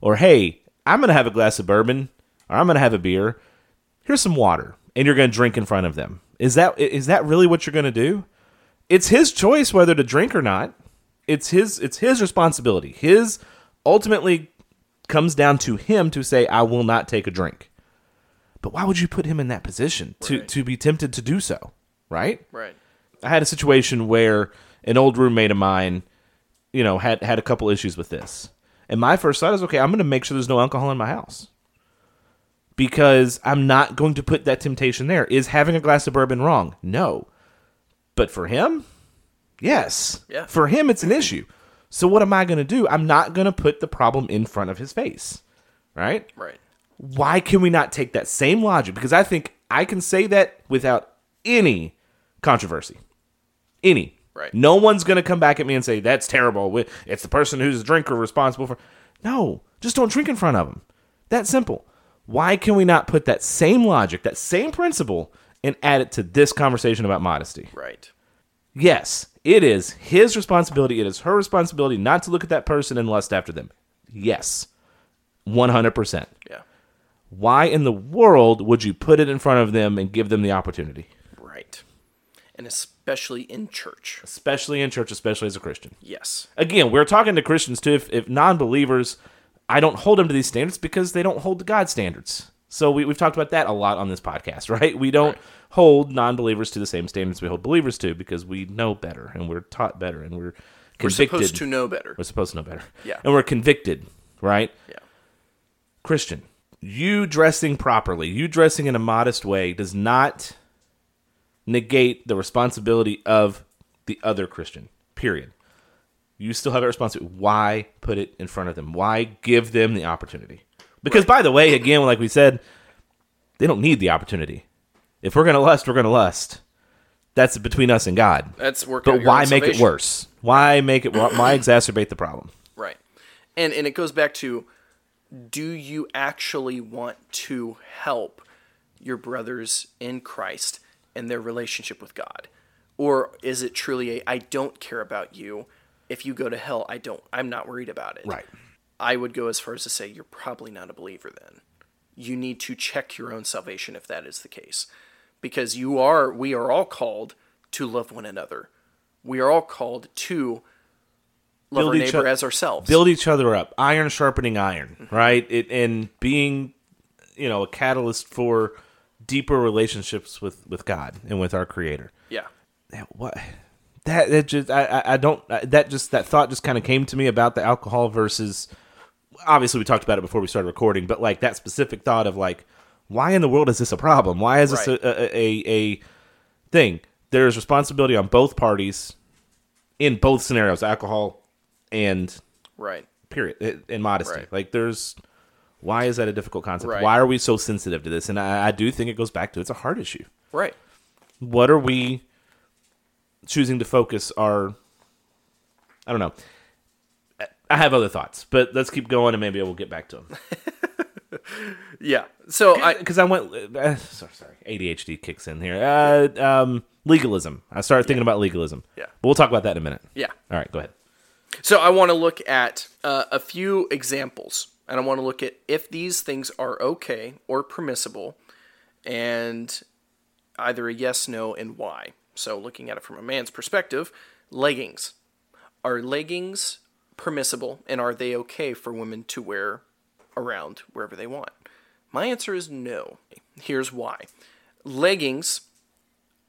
or "Hey, I'm going to have a glass of bourbon," or "I'm going to have a beer"? Here's some water, and you're going to drink in front of them. Is that is that really what you're going to do? It's his choice whether to drink or not. It's his it's his responsibility. His ultimately comes down to him to say, "I will not take a drink." But why would you put him in that position to Right. to be tempted to do so? Right? right I had a situation where an old roommate of mine, you know, had had a couple issues with this. And my first thought is, okay, I'm going to make sure there's no alcohol in my house. Because I'm not going to put that temptation there. Is having a glass of bourbon wrong? No. But for him, yes. Yeah. For him, it's an issue. So what am I going to do? I'm not going to put the problem in front of his face. Right? right why can we not take that same logic? Because I think I can say that without any controversy. Any. Right. No one's going to come back at me and say, that's terrible. It's the person who's a drinker responsible for. No, just don't drink in front of them. That simple. Why can we not put that same logic, that same principle, and add it to this conversation about modesty? right Yes, it is his responsibility. It is her responsibility not to look at that person and lust after them. Yes, 100%. yeah Why in the world would you put it in front of them and give them the opportunity? right and especially in church Especially in church, especially as a Christian. yes Again, we're talking to Christians too. If, if non believers, I don't hold them to these standards because they don't hold to God's standards. So we, we've talked about that a lot on this podcast, *laughs* right? We don't hold non believers to the same standards we hold believers to because we know better and we're taught better and we're we're supposed to know better We're supposed to know better. Yeah. And we're convicted, right? yeah Christian, you dressing properly, you dressing in a modest way does not negate the responsibility of the other Christian. Period. You still have a responsibility. Why put it in front of them? Why give them the opportunity? Because by the way, again, like we said, they don't need the opportunity. If we're gonna lust, we're gonna lust. That's between us and God. That's work. But why make it worse? Why make it? Why exacerbate the problem? Right. And and it goes back to do you actually want to help your brothers in Christ and their relationship with God? Or is it truly a I don't care about you. If you go to hell, I don't I'm not worried about it. Right. I would go as far as to say you're probably not a believer then. You need to check your own salvation if that is the case. Because you are we are all called to love one another. We are all called to love Build our each neighbor o- as ourselves. Build each other up. Iron sharpening iron. Mm-hmm. Right. It and being, you know, a catalyst for deeper relationships with with God and with our Creator. Yeah. Yeah, what that that just I I- don't that just that thought just kind of came to me about the alcohol versus obviously we talked about it before we started recording but like that specific thought of like why in the world is this a problem why is this Right. a, a, a a thing there's responsibility on both parties in both scenarios alcohol and Right. period in modesty Right. like there's why is that a difficult concept Right. why are we so sensitive to this and I, I do think it goes back to it's a hard issue Right. what are we choosing to focus our i don't know i have other thoughts but let's keep going and maybe we'll get back to them *laughs* Yeah. So I because i went uh, sorry, sorry adhd kicks in here uh, um, legalism i started thinking about legalism Yeah. but we'll talk about that in a minute yeah. all right go ahead So I want to look at uh, a few examples, and I want to look at if these things are okay or permissible, and either a yes, no, and why. So looking at it from a man's perspective, leggings are leggings permissible, and are they okay for women to wear around wherever they want? My answer is no. Here's why. Leggings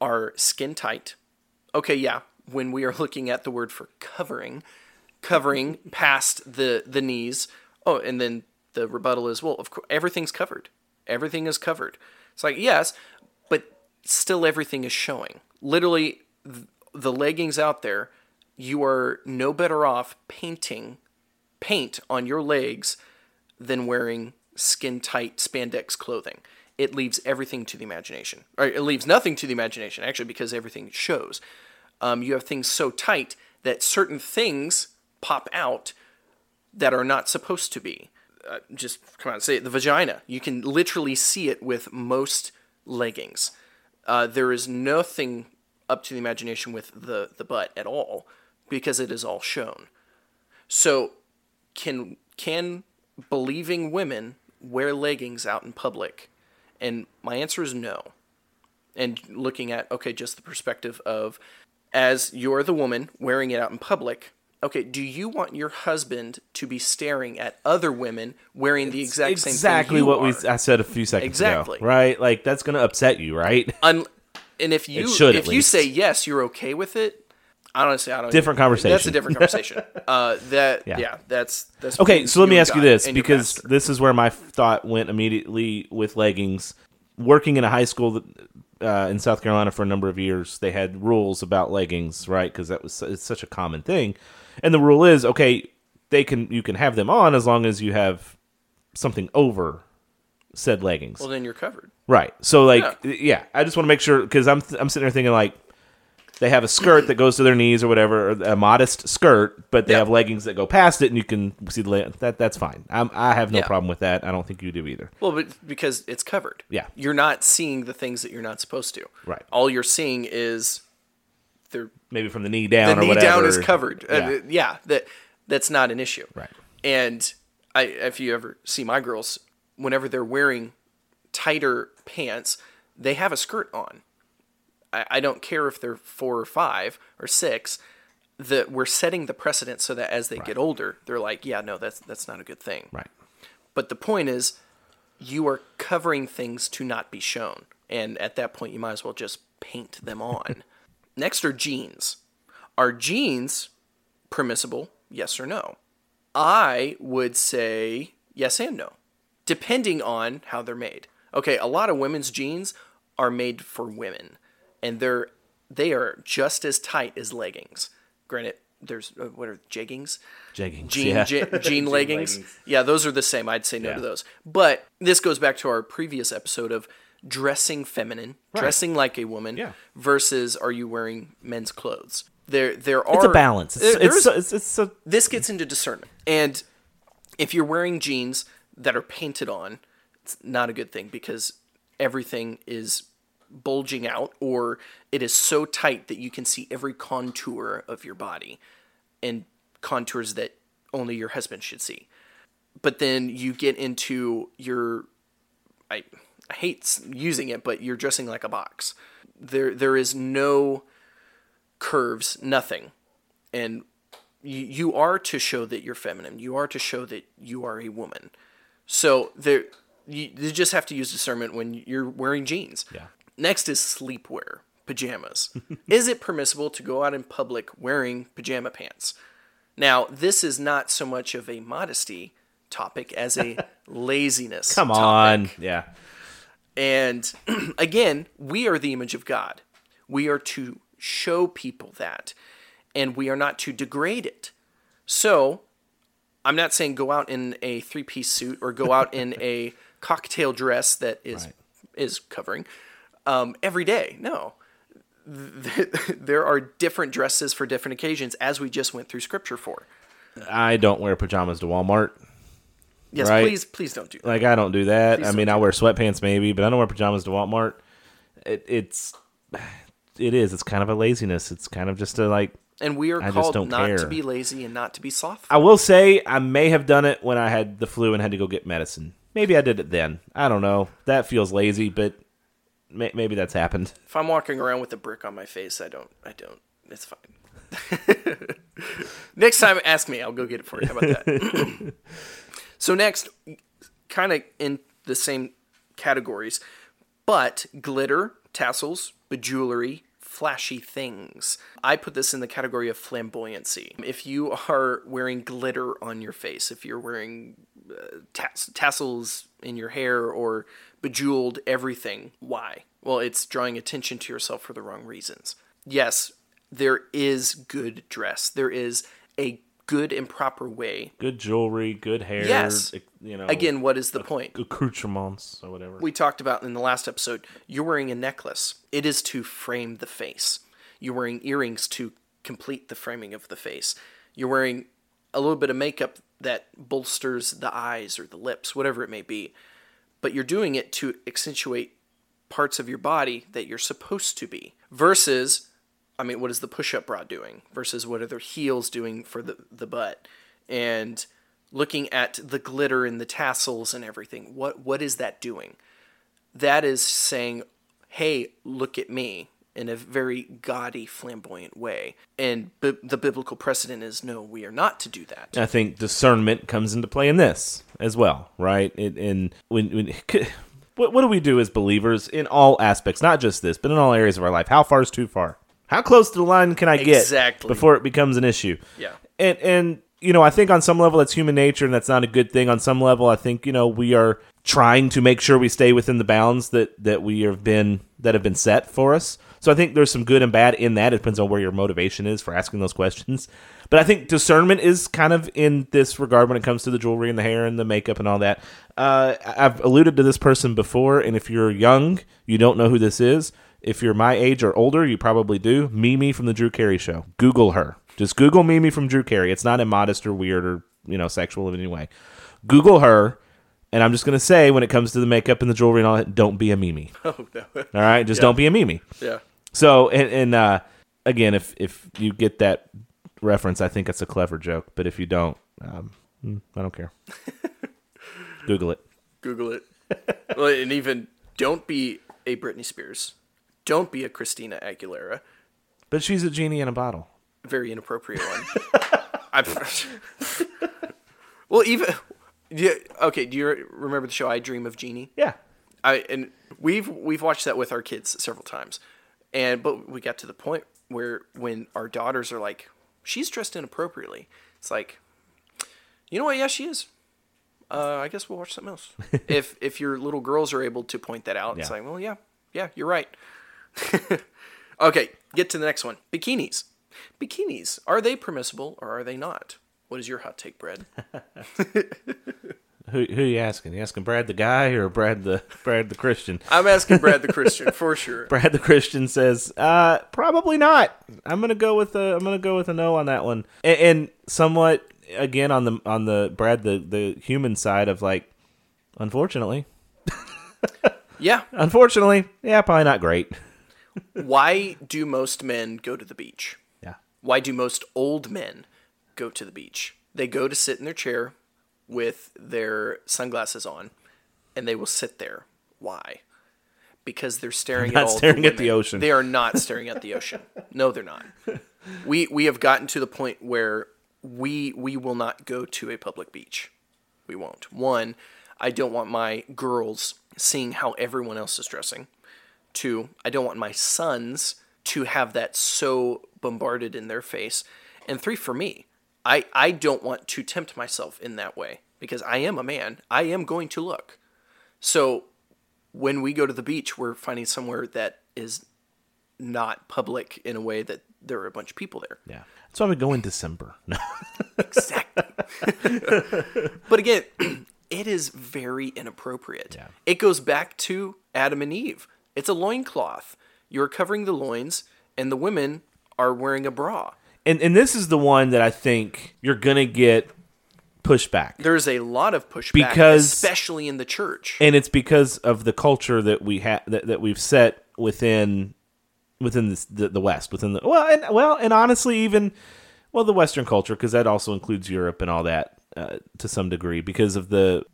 are skin tight. Okay, yeah, when we are *laughs* looking at the word for covering, covering past the the knees. Oh, and then the rebuttal is, well, of course, everything's covered. Everything is covered. It's like, yes, but still everything is showing. Literally, the leggings out there, you are no better off painting paint on your legs than wearing skin tight spandex clothing. It leaves everything to the imagination. Or it leaves nothing to the imagination, actually, because everything shows. Um, you have things so tight that certain things pop out that are not supposed to be. Uh, just come on, say it. The vagina. You can literally see it with most leggings. Uh, there is nothing up to the imagination with the, the butt at all because it is all shown. So, can can believing women wear leggings out in public? And my answer is no. And looking at okay, just the perspective of as you're the woman wearing it out in public. Okay, do you want your husband to be staring at other women wearing the exact same thing? exactly what we i said a few seconds ago. Exactly. ago right like that's gonna upset you right *laughs* Un- and if you should, if you say yes, you're okay with it. Honestly, I don't. Different conversation. That's a different conversation. uh, that yeah. Yeah. that's that's Okay, so let me ask you this because this is where my thought went immediately with leggings. Working in a high school that, uh, in South Carolina for a number of years, they had rules about leggings, right? Because that was it's such a common thing, and the rule is okay, they can you can have them on as long as you have something over said leggings, well, then you're covered. right? So like, yeah, I just want to make sure because I'm I'm sitting there thinking like. They have a skirt that goes to their knees or whatever, or a modest skirt, but they Yeah. have leggings that go past it, and you can see the leg. That that's fine. I'm, I have no Yeah. problem with that. I don't think you do either. Well, but because it's covered. Yeah. You're not seeing the things that you're not supposed to. Right. All you're seeing is the Maybe from the knee the down or knee whatever. down is covered. Uh, Yeah. yeah, that that's not an issue. Right. And I, if you ever see my girls, whenever they're wearing tighter pants, they have a skirt on. I, I don't care if they're four or five or six. That we're setting the precedent so that as they get older, they're like, yeah, no, that's that's not a good thing. Right. But the point is, you are covering things to not be shown. And at that point, you might as well just paint them on. *laughs* Next are jeans. Are jeans permissible? Yes or no? I would say yes and no, depending on how they're made. Okay, a lot of women's jeans are made for women, and they're they are just as tight as leggings. Granted, there's uh, what are jeggings? Jeggings. Jean, yeah. je- *laughs* jean, Jean leggings. leggings. Yeah, those are the same. I'd say no Yeah. to those. But this goes back to our previous episode of dressing feminine, dressing like a woman, Yeah. versus are you wearing men's clothes? There, there are It's a balance. It's, there- it's, there's- it's, it's, a, this gets into discernment. And if you're wearing jeans that are painted on, it's not a good thing because everything is bulging out or it is so tight that you can see every contour of your body and contours that only your husband should see. But then you get into your I I hate using it, but you're dressing like a box. There there is no curves, nothing. And you, you are to show that you're feminine. You are to show that you are a woman. So there you, you just have to use discernment when you're wearing jeans. Yeah. Next is sleepwear, pajamas. *laughs* is it permissible to go out in public wearing pajama pants? Now, this is not so much of a modesty topic as a *laughs* laziness. come topic. on. Yeah. And *clears throat* again, we are the image of God. We are to show people that, and we are not to degrade it. So, I'm not saying go out in a three piece suit or go out in *laughs* a cocktail dress that is Right. is covering um, every day. No. *laughs* There are different dresses for different occasions, as we just went through scripture for. I don't wear pajamas to Walmart. Yes, Right. please, please don't do that. Like I don't do that. I mean, I wear sweatpants maybe, but I don't wear pajamas to Walmart. It, it's it is. It's kind of a laziness. It's kind of just a like. And we are I called not to be lazy and not to be soft. I will say I may have done it when I had the flu and had to go get medicine. Maybe I did it then. I don't know. That feels lazy, but maybe that's happened. If I'm walking around with a brick on my face, I don't. I don't. It's fine. *laughs* next time, ask me. I'll go get it for you. How about that? *laughs* so next, kind of in the same categories, but glitter, tassels, bejewelry, flashy things. I put this in the category of flamboyancy. If you are wearing glitter on your face, if you're wearing uh, tass- tassels in your hair or bejeweled everything, why? Well, it's drawing attention to yourself for the wrong reasons. Yes, there is good dress. There is a good and proper way. Good jewelry, good hair. Yes. You know. Again, what is the point? accoutrements or whatever. we talked about in the last episode, you're wearing a necklace. It is to frame the face. You're wearing earrings to complete the framing of the face. You're wearing a little bit of makeup that bolsters the eyes or the lips, whatever it may be. But you're doing it to accentuate parts of your body that you're supposed to be. Versus, I mean, what is the push up bra doing? Versus what are their heels doing for the, the butt? And looking at the glitter and the tassels and everything, what what is that doing? That is saying, "Hey, look at me." In a very gaudy, flamboyant way, and bi- the biblical precedent is no, we are not to do that. I think discernment comes into play in this as well, right? It, and when, when *laughs* what, what do we do as believers in all aspects, not just this, but in all areas of our life? How far is too far? How close to the line can I get Exactly. before it becomes an issue? Yeah. and and you know, I think on some level that's human nature, and that's not a good thing. On some level, I think you know we are trying to make sure we stay within the bounds that that we have been that have been set for us. So I think there's some good and bad in that. It depends on where your motivation is for asking those questions. But I think discernment is kind of in this regard when it comes to the jewelry and the hair and the makeup and all that. Uh, I've alluded to this person before, and if you're young, you don't know who this is. If you're my age or older, you probably do. Mimi from the Drew Carey Show. Google her. Just Google Mimi from Drew Carey. It's not immodest or weird or you know sexual in any way. Google her, and I'm just gonna say when it comes to the makeup and the jewelry and all that, don't be a Mimi. *laughs* Oh no. All right, just don't be a Mimi. yeah. So and, and uh, again, if if you get that reference, I think it's a clever joke. But if you don't, um, mm, I don't care. *laughs* Google it. Google it. well, and even don't be a Britney Spears. Don't be a Christina Aguilera. But she's a genie in a bottle. Very inappropriate one. *laughs* *laughs* Well, even yeah. Okay, do you remember the show I Dream of Jeannie? Yeah. I and we've we've watched that with our kids several times, and but we got to the point where when our daughters are like, she's dressed inappropriately. It's like, you know what? Yeah, she is. Uh, I guess we'll watch something else. *laughs* if if your little girls are able to point that out, it's Yeah. like, well, yeah, yeah, you're right. *laughs* okay, get to the next one. Bikinis. Bikinis, are they permissible or are they not? What is your hot take, Brad? *laughs* Who who you asking? You asking Brad the guy or Brad the Brad the Christian? I'm asking Brad the Christian *laughs* for sure. Brad the Christian says, uh, probably not. I'm gonna go with a I'm gonna go with a no on that one. And, and somewhat again on the on the Brad the the human side of like, unfortunately, *laughs* Yeah. *laughs* unfortunately, yeah, probably not great. Why do most men go to the beach? Yeah, Why do most old men go to the beach? They go to sit in their chair with their sunglasses on, and they will sit there. Why? Because they're staring Not at all staring the at the ocean. They are not staring at the ocean. No, they're not. We we have gotten to the point where we we will not go to a public beach. We won't. One, I don't want my girls seeing how everyone else is dressing. Two, I don't want my sons to have that so bombarded in their face. And three, for me, I, I don't want to tempt myself in that way because I am a man. I am going to look. So when we go to the beach, we're finding somewhere that is not public in a way that there are a bunch of people there. yeah. That's why we go in December. No. *laughs* Exactly. *laughs* but again, *clears throat* it is very inappropriate. Yeah. It goes back to Adam and Eve. It's a loincloth. You're covering the loins, and the women are wearing a bra. And and this is the one that I think you're gonna get pushback. There's a lot of pushback, Because- especially in the church. and it's because of the culture that we have that, that we've set within within this, the the West, within the well, and well, and honestly, even well, the Western culture, because that also includes Europe and all that uh, to some degree, because of the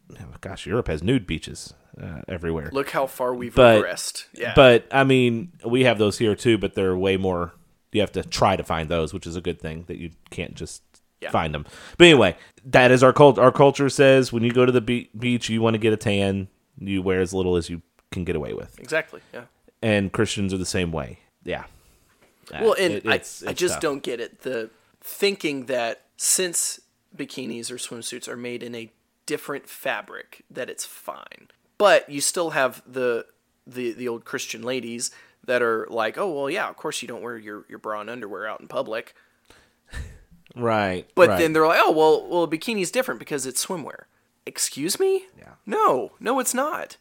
gosh, Europe has nude beaches uh, everywhere. Look how far we've But- regressed. Yeah. But I mean, we have those here too, but they're way more. You have to try to find those, which is a good thing that you can't just Yeah. find them. But anyway, that is our cult. Our culture says when you go to the be- beach, you want to get a tan. You wear as little as you can get away with, exactly. Yeah. and Christians are the same way. Yeah. Well, and it- I, it's- I just tough. don't get it. The thinking that since bikinis or swimsuits are made in a different fabric, that it's fine. But you still have the the the old Christian ladies that are like, oh well, yeah, of course you don't wear your your bra and underwear out in public. *laughs* Right. But right. then they're like, oh well, well, a bikini's different because it's swimwear. Excuse me? Yeah. No, no, it's not.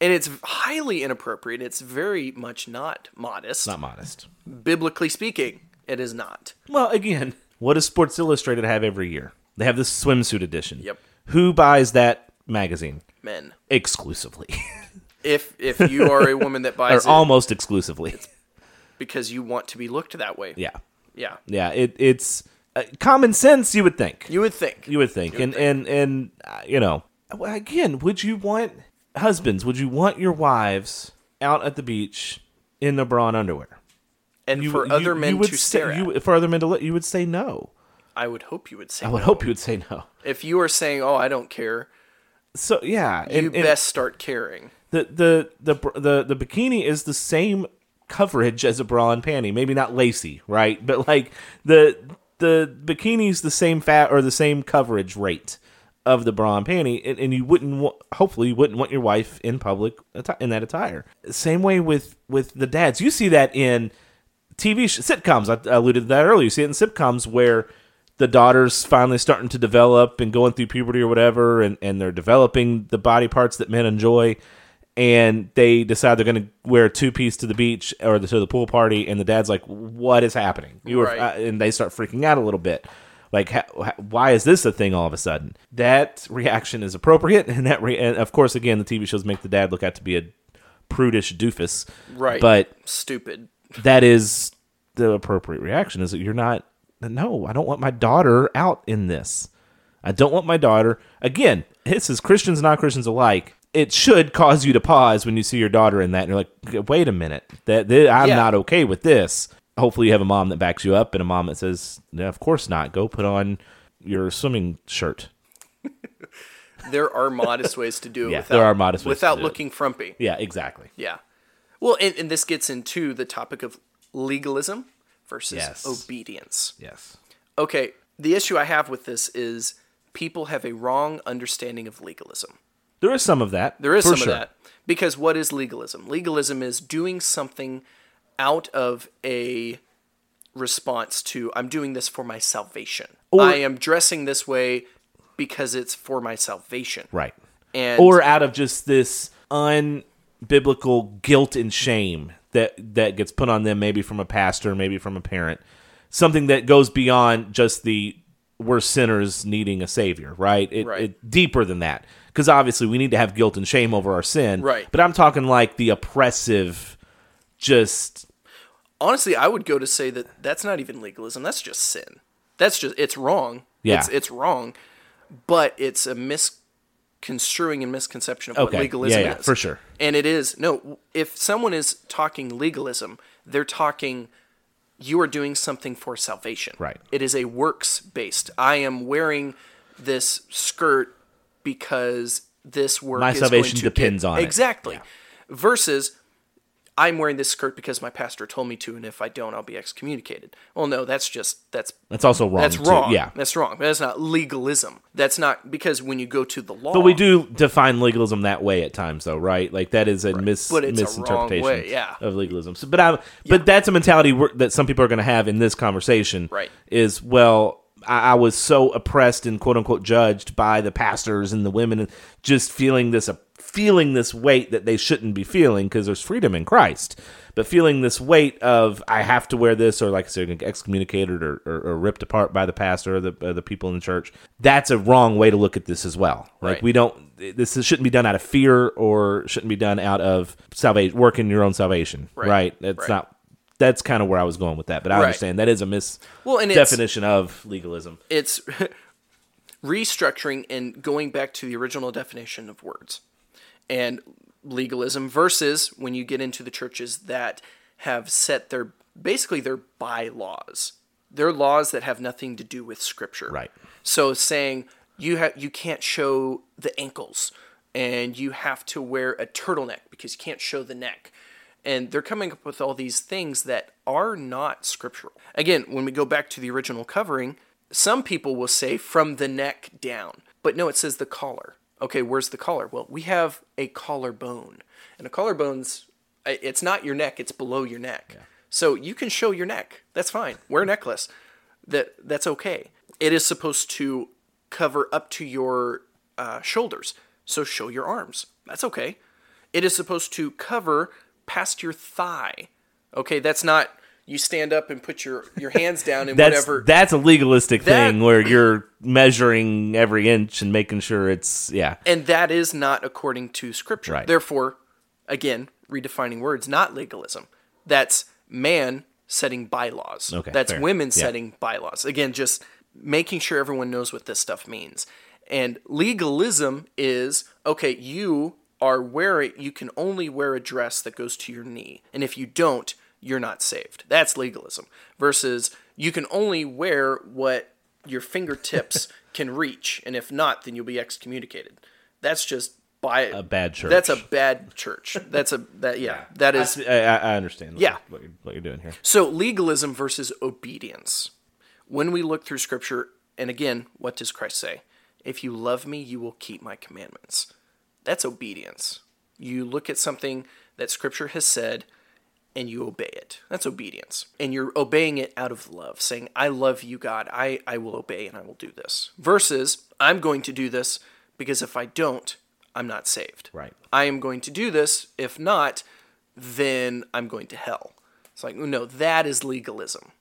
And it's highly inappropriate. It's very much not modest. not modest. Biblically speaking, it is not. Well, again, what does Sports Illustrated have every year? They have the swimsuit edition. Yep. Who buys that magazine Men. exclusively, *laughs* If if you are a *laughs* woman that or buys it almost exclusively? because you want to be looked that way. Yeah. Yeah. Yeah, it, it's uh, common sense. You would think. You would think. You would think, and and and uh, you know, again, would you want husbands? Would you want your wives out at the beach in the bra and underwear? and You, for you- other you men would to say, stare at. you, for other men to look, you would say no. I would hope you would say I would no. hope you would say no. If you are saying, "Oh, I don't care," So yeah, you and, and best start caring. The, the the the the bikini is the same coverage as a bra and panty. Maybe not lacy, right? But like the the bikini's the same fat or the same coverage rate of the bra and panty, and, and you wouldn't wa- hopefully you wouldn't want your wife in public atti- in that attire. Same way with with the dads. You see that in TV sh- sitcoms. I, I alluded to that earlier. You see it in sitcoms where the daughter's finally starting to develop and going through puberty or whatever, and, and they're developing the body parts that men enjoy, and they decide they're going to wear a two piece to the beach or the, to the pool party, and the dad's like, "What is happening?" You were, Right. uh, and they start freaking out a little bit. Like, ha- ha- why is this a thing all of a sudden? That reaction is appropriate, *laughs* and that, re- and of course, again, the TV shows make the dad look out to be a prudish doofus, Right. But Stupid. that is the appropriate reaction is that you're not no i don't want my daughter out in this i don't want my daughter again this is christians not christians alike it should cause you to pause when you see your daughter in that and you're like wait a minute that, that i'm Yeah. not okay with this hopefully you have a mom that backs you up and a mom that says no, of course not go put on your swimming shirt *laughs* There are modest ways to do it Yeah, without, there are modest without do it. looking frumpy. yeah exactly Yeah. Well, and, and this gets into the topic of legalism versus Yes. obedience. yes Okay, the issue I have with this is people have a wrong understanding of legalism. There is some of that There is some sure. of that. Because what is legalism? Legalism is doing something out of a response to I'm doing this for my salvation. I am dressing this way because it's for my salvation. Right. And or out of just this unbiblical guilt and shame that that gets put on them maybe from a pastor maybe from a parent something that goes beyond just the we're sinners needing a savior right it, Right. it deeper than that because obviously we need to have guilt and shame over our sin Right. but i'm talking like the oppressive just honestly, I would go to say that that's not even legalism. That's just sin. That's just it's wrong. Yeah. It's it's wrong, but it's a misconstruing and misconception of what legalism Yeah, yeah, is. for sure. And it is no. If someone is talking legalism, they're talking. You are doing something for salvation. Right. It is a works based. I am wearing this skirt because this work My salvation depends get, on it. exactly. Versus I'm wearing this skirt because my pastor told me to, and if I don't, I'll be excommunicated. Well, no, that's just that's that's also wrong that's too. wrong. yeah that's wrong. That's not legalism. That's not because when you go to the law, but we do define legalism that way at times, though, right? Like that is a mis- it's a misinterpretation way, yeah. of legalism. So, but I, but that's a mentality that some people are going to have in this conversation. Right. Is well, I, I was so oppressed and quote unquote judged by the pastors and the women, and just feeling this feeling this weight that they shouldn't be feeling because there's freedom in Christ. But feeling this weight of I have to wear this, or like I said, excommunicated or, or, or ripped apart by the pastor or the uh, the people in the church. That's a wrong way to look at this as well. Like Right. we don't. This shouldn't be done out of fear or shouldn't be done out of salvation, working your own salvation. Right. Right. That's Right. not. That's kind of where I was going with that. But I Right. understand that is a mis Well, and definition of legalism. it's *laughs* restructuring and going back to the original definition of words and legalism versus when you get into the churches that have set their basically their bylaws they're laws that have nothing to do with scripture Right. so saying you have you can't show the ankles and you have to wear a turtleneck because you can't show the neck and they're coming up with all these things that are not scriptural. Again when we go back to the original covering some people will say from the neck down but no it says the collar. Okay where's the collar? Well we have a collarbone and a collarbone's it's not your neck it's below your neck. So you can show your neck. That's fine. Wear a necklace. That that's okay. It is supposed to cover up to your uh, shoulders, so show your arms. That's okay. It is supposed to cover past your thigh. Okay, that's not you stand up and put your your hands down *laughs* and That's whatever. that's a legalistic That- thing where you're measuring every inch and making sure it's yeah. and that is not according to scripture. Right. Therefore, again, redefining words, not legalism. That's man setting bylaws. Okay, That's fair. women Yeah. setting bylaws. Again, just making sure everyone knows what this stuff means. And legalism is okay, you are wearing you can only wear a dress that goes to your knee. And if you don't, you're not saved. That's legalism. Versus you can only wear what your fingertips *laughs* can reach, and if not, then you'll be excommunicated. That's just by A bad church. That's a bad church. That's a that yeah. That is I, I I understand. Yeah. what you're, what you're doing here. so legalism versus obedience. When we look through scripture, and again, what does Christ say? If you love me, you will keep my commandments. That's obedience. You look at something that scripture has said and you obey it. That's obedience. And you're obeying it out of love, saying, I love you, God. I, I will obey and I will do this. Versus, I'm going to do this because if I don't, I'm not saved. Right. I am going to do this. If not, then I'm going to hell. It's like, no, that is legalism.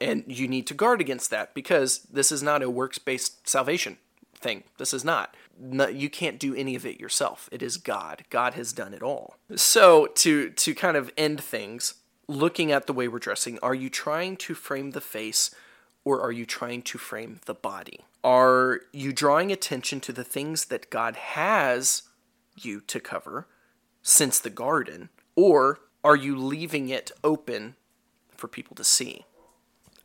And you need to guard against that because this is not a works based salvation thing. This is not. No, you can't do any of it yourself. It is God. God has done it all. So to to kind of end things, looking at the way we're dressing, are you trying to frame the face or are you trying to frame the body? Are you drawing attention to the things that God has you to cover since the garden or are you leaving it open for people to see?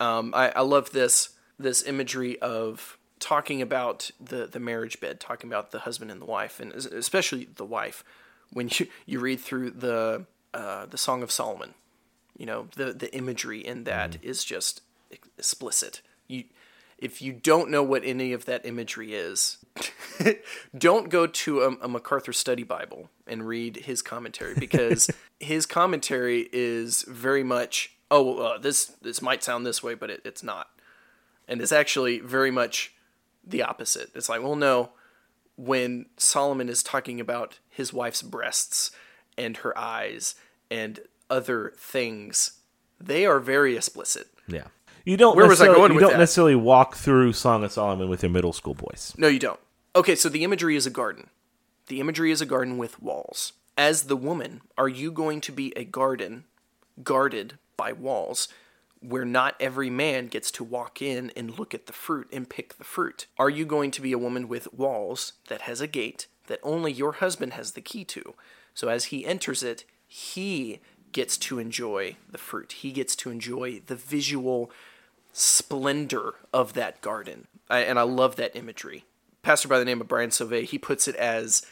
Um, I, I love this this imagery of talking about the the marriage bed, talking about the husband and the wife, and especially the wife. When you, you read through the uh, the Song of Solomon, you know the the imagery in that is just explicit. You if you don't know what any of that imagery is, *laughs* don't go to a, a MacArthur Study Bible and read his commentary *laughs* because his commentary is very much oh, uh, this this might sound this way, but it, it's not, and it's actually very much the opposite. It's like, well, no, when Solomon is talking about his wife's breasts and her eyes and other things, they are very explicit. Yeah. You don't Where was I necessarily, going you with don't that? necessarily walk through Song of Solomon with your middle school boys. No, you don't. Okay, so the imagery is a garden. The imagery is a garden with walls. As the woman, are you going to be a garden guarded by walls where not every man gets to walk in and look at the fruit and pick the fruit? Are you going to be a woman with walls that has a gate that only your husband has the key to? So as he enters it, he gets to enjoy the fruit. He gets to enjoy the visual splendor of that garden. I, and I love that imagery. Pastor by the name of Brian Sauvé, he puts it as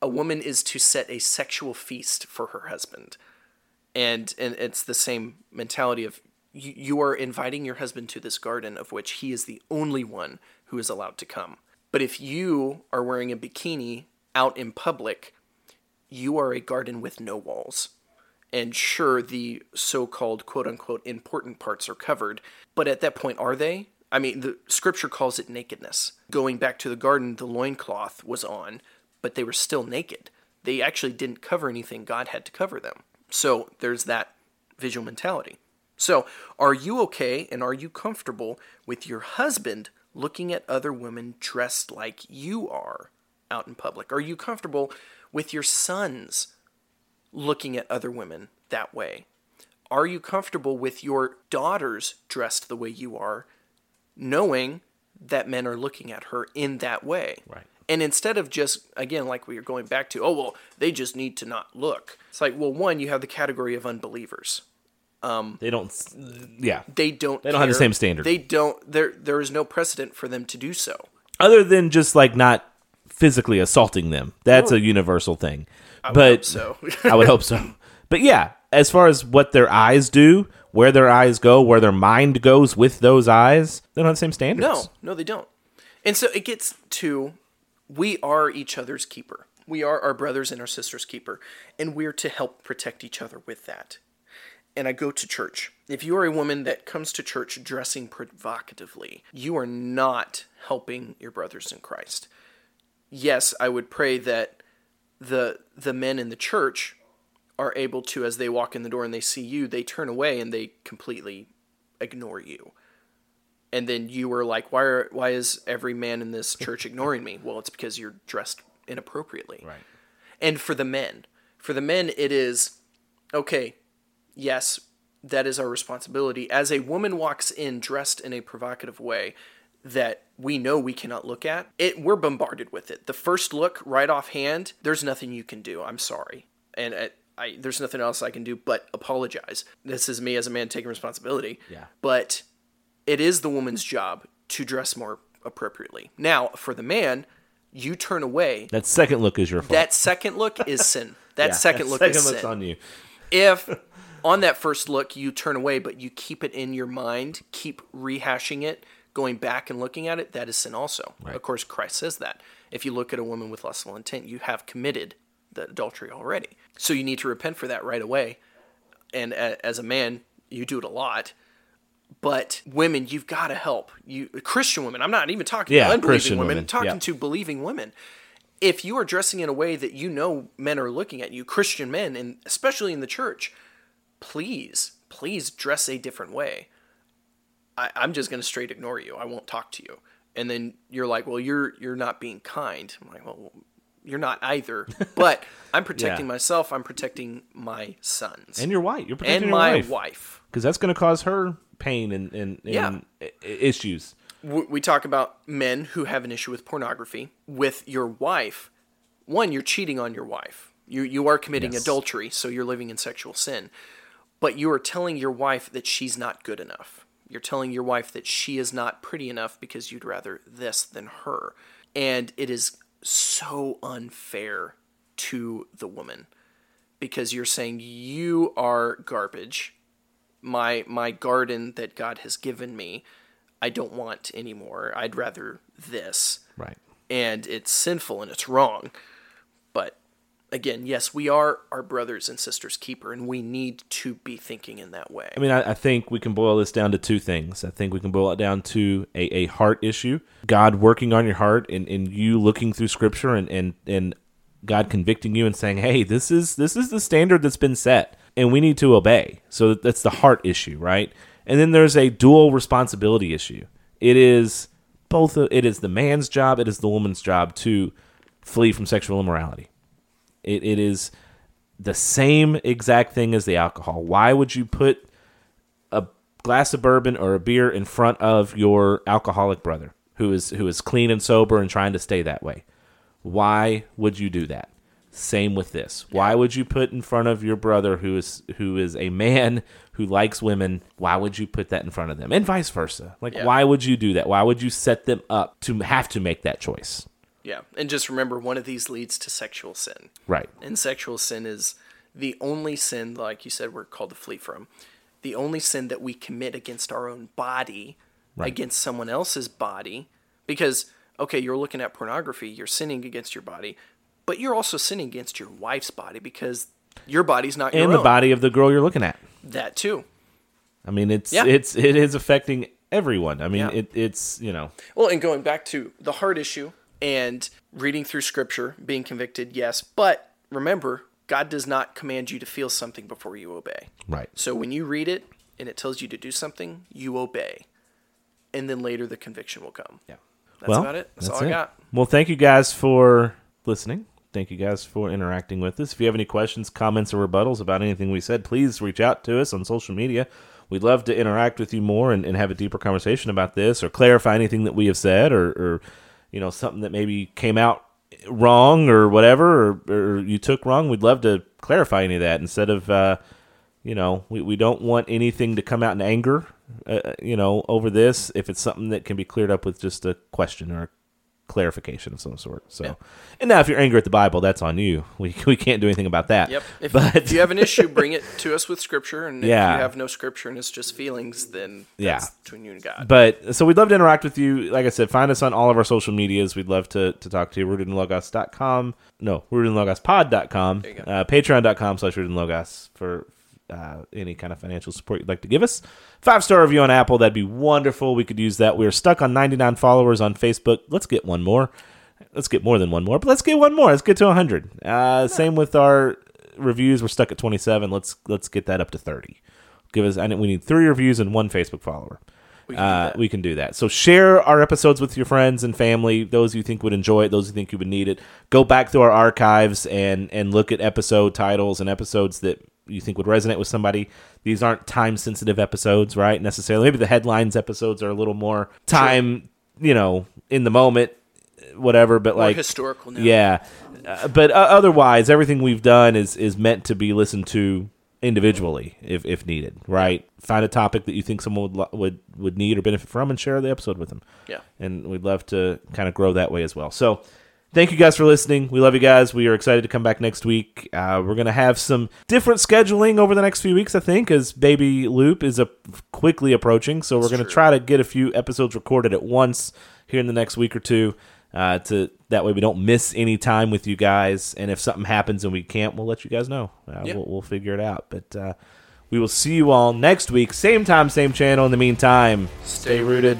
a woman is to set a sexual feast for her husband. And and it's the same mentality of you, are inviting your husband to this garden of which he is the only one who is allowed to come. But if you are wearing a bikini out in public, you are a garden with no walls. And sure, the so called quote unquote important parts are covered, but at that point, are they? I mean, the scripture calls it nakedness. Going back to the garden, the loincloth was on, but they were still naked. They actually didn't cover anything, God had to cover them. So there's that visual mentality. So, are you okay and are you comfortable with your husband looking at other women dressed like you are out in public? Are you comfortable with your sons looking at other women that way? Are you comfortable with your daughters dressed the way you are, knowing that men are looking at her in that way? Right. And instead of just, again, like we are going back to, oh, well, they just need to not look. It's like, well, one, you have the category of unbelievers. Um, they don't. Yeah. They don't. They don't have the same standard. They don't. There, there is no precedent for them to do so. Other than just like not physically assaulting them. That's a universal thing. I but so. *laughs* I would hope so. But yeah, as far as what their eyes do, where their eyes go, where their mind goes with those eyes, they don't have the same standards. No, no, they don't. And so it gets to we are each other's keeper. We are our brothers and our sisters' keeper, and we're to help protect each other with that. And I go to church. If you are a woman that comes to church dressing provocatively, you are not helping your brothers in Christ. Yes, I would pray that the the men in the church are able to as they walk in the door and they see you, they turn away and they completely ignore you and then you were like, why are why is every man in this church *laughs* ignoring me? Well, it's because you're dressed inappropriately. Right. And for the men, for the men, it is okay. Yes, that is our responsibility. As a woman walks in dressed in a provocative way that we know we cannot look at, it we're bombarded with it. The first look, right offhand, there's nothing you can do. I'm sorry, and I, I there's nothing else I can do but apologize. This is me as a man taking responsibility. Yeah. But it is the woman's job to dress more appropriately. Now, for the man, you turn away. That second look is your fault. That second look is sin. *laughs* That Yeah, second that look second is sin. on you. If on that first look you turn away, but you keep it in your mind, keep rehashing it, going back and looking at it, that is sin also. Of course, Christ says that. If you look at a woman with lustful intent, you have committed the adultery already. So you need to repent for that right away. And a- as a man, you do it a lot. But women, you've got to help. You Christian women. I'm not even talking Yeah, to unbelieving women. women, Talking yeah. to believing women. If you are dressing in a way that you know men are looking at you, Christian men, and especially in the church, please, please dress a different way. I, I'm just going to straight ignore you. I won't talk to you. And then you're like, well, you're you're not being kind. I'm like, well, you're not either. *laughs* But I'm protecting Yeah. myself. I'm protecting my sons And your wife. You're protecting and your my wife. Because that's going to cause her pain and, and, and Yeah. issues. we talk about men who have an issue with pornography with your wife one you're cheating on your wife you you are committing Yes. adultery so you're living in sexual sin but you are telling your wife that she's not good enough you're telling your wife that she is not pretty enough because you'd rather this than her and it is so unfair to the woman because you're saying you are garbage my my garden that God has given me I don't want anymore. I'd rather this. Right. And it's sinful and it's wrong. But again, yes, we are our brothers and sisters' keeper, and we need to be thinking in that way. I mean, I, I, think we can boil this down to two things. I think we can boil it down to a, a heart issue, God working on your heart, and, and you looking through Scripture, and, and and God convicting you and saying, "Hey, this is this is the standard that's been set, and we need to obey." So that's the heart issue, right? And then there's a dual responsibility issue. It is both. It is the man's job. It is the woman's job to flee from sexual immorality it, it is the same exact thing as the alcohol. Why would you put a glass of bourbon or a beer in front of your alcoholic brother who is who is clean and sober and trying to stay that way? Why would you do that? Same with this. Why would you put in front of your brother who is who is a man who likes women? Why would you put that in front of them? And vice versa. Like yeah. why would you do that? Why would you set them up to have to make that choice? Yeah, and just remember, one of these leads to sexual sin. Right. And sexual sin is the only sin, like you said, we're called to flee from. The only sin that we commit against our own body, right. against someone else's body, because okay, you're looking at pornography, you're sinning against your body, but you're also sinning against your wife's body because your body's not and the own. body of the girl you're looking at. That too. I mean, it's yeah. it's it is affecting everyone. I mean, yeah. it, it's you know. Well, and going back to the heart issue, and reading through scripture, being convicted, yes. But remember, God does not command you to feel something before you obey. Right. So when you read it and it tells you to do something, you obey. And then later the conviction will come. Yeah. That's well, about it. That's, that's all it. I got. Well, thank you guys for listening. Thank you guys for interacting with us. If you have any questions, comments, or rebuttals about anything we said, please reach out to us on social media. We'd love to interact with you more and, and have a deeper conversation about this or clarify anything that we have said or, or you know something that maybe came out wrong or whatever or, or you took wrong we'd love to clarify any of that instead of uh, you know we, we don't want anything to come out in anger uh, you know over this if it's something that can be cleared up with just a question or clarification of some sort. So, yeah. and now if you're angry at the Bible, that's on you. *laughs* We we can't do anything about that. Yep. If, but, if you have an issue, bring it *laughs* to us with Scripture, and yeah. if you have no Scripture and it's just feelings, then yeah, between you and God. But so we'd love to interact with you. Like I said, find us on all of our social medias. We'd love to to talk to you. Rootedinlogos.com. No, rootedinlogospod.com. Uh, Patreon.com slash rootedinlogos for uh, any kind of financial support you'd like to give us. Five star review on Apple, that'd be wonderful. We could use that. We are stuck on 99 followers on Facebook. Let's get one more. Let's get more than one more, but let's get one more. Let's get to 100. Uh, same with our reviews. We're stuck at 27. Let's let's get that up to 30. Give us. I we need three reviews and one Facebook follower. We can, uh, we can do that. So share our episodes with your friends and family. Those you think would enjoy it. Those you think you would need it. Go back through our archives and and look at episode titles and episodes that you think would resonate with somebody. These aren't time sensitive episodes, right? Necessarily. Maybe the headlines episodes are a little more time, you know, in the moment, whatever. But more like historical, now. yeah. Uh, but uh, otherwise, everything we've done is is meant to be listened to individually if, if needed right find a topic that you think someone would would would need or benefit from and share the episode with them yeah and we'd love to kind of grow that way as well so thank you guys for listening. We love you guys. We are excited to come back next week. Uh, we're going to have some different scheduling over the next few weeks, I think, as Baby Loop is a, quickly approaching. So we're going to try to get a few episodes recorded at once here in the next week or two. Uh, to that way we don't miss any time with you guys, and if something happens and we can't, we'll let you guys know. Uh, we'll, we'll, figure it out. But uh, we will see you all next week, same time, same channel. In the meantime, stay rooted.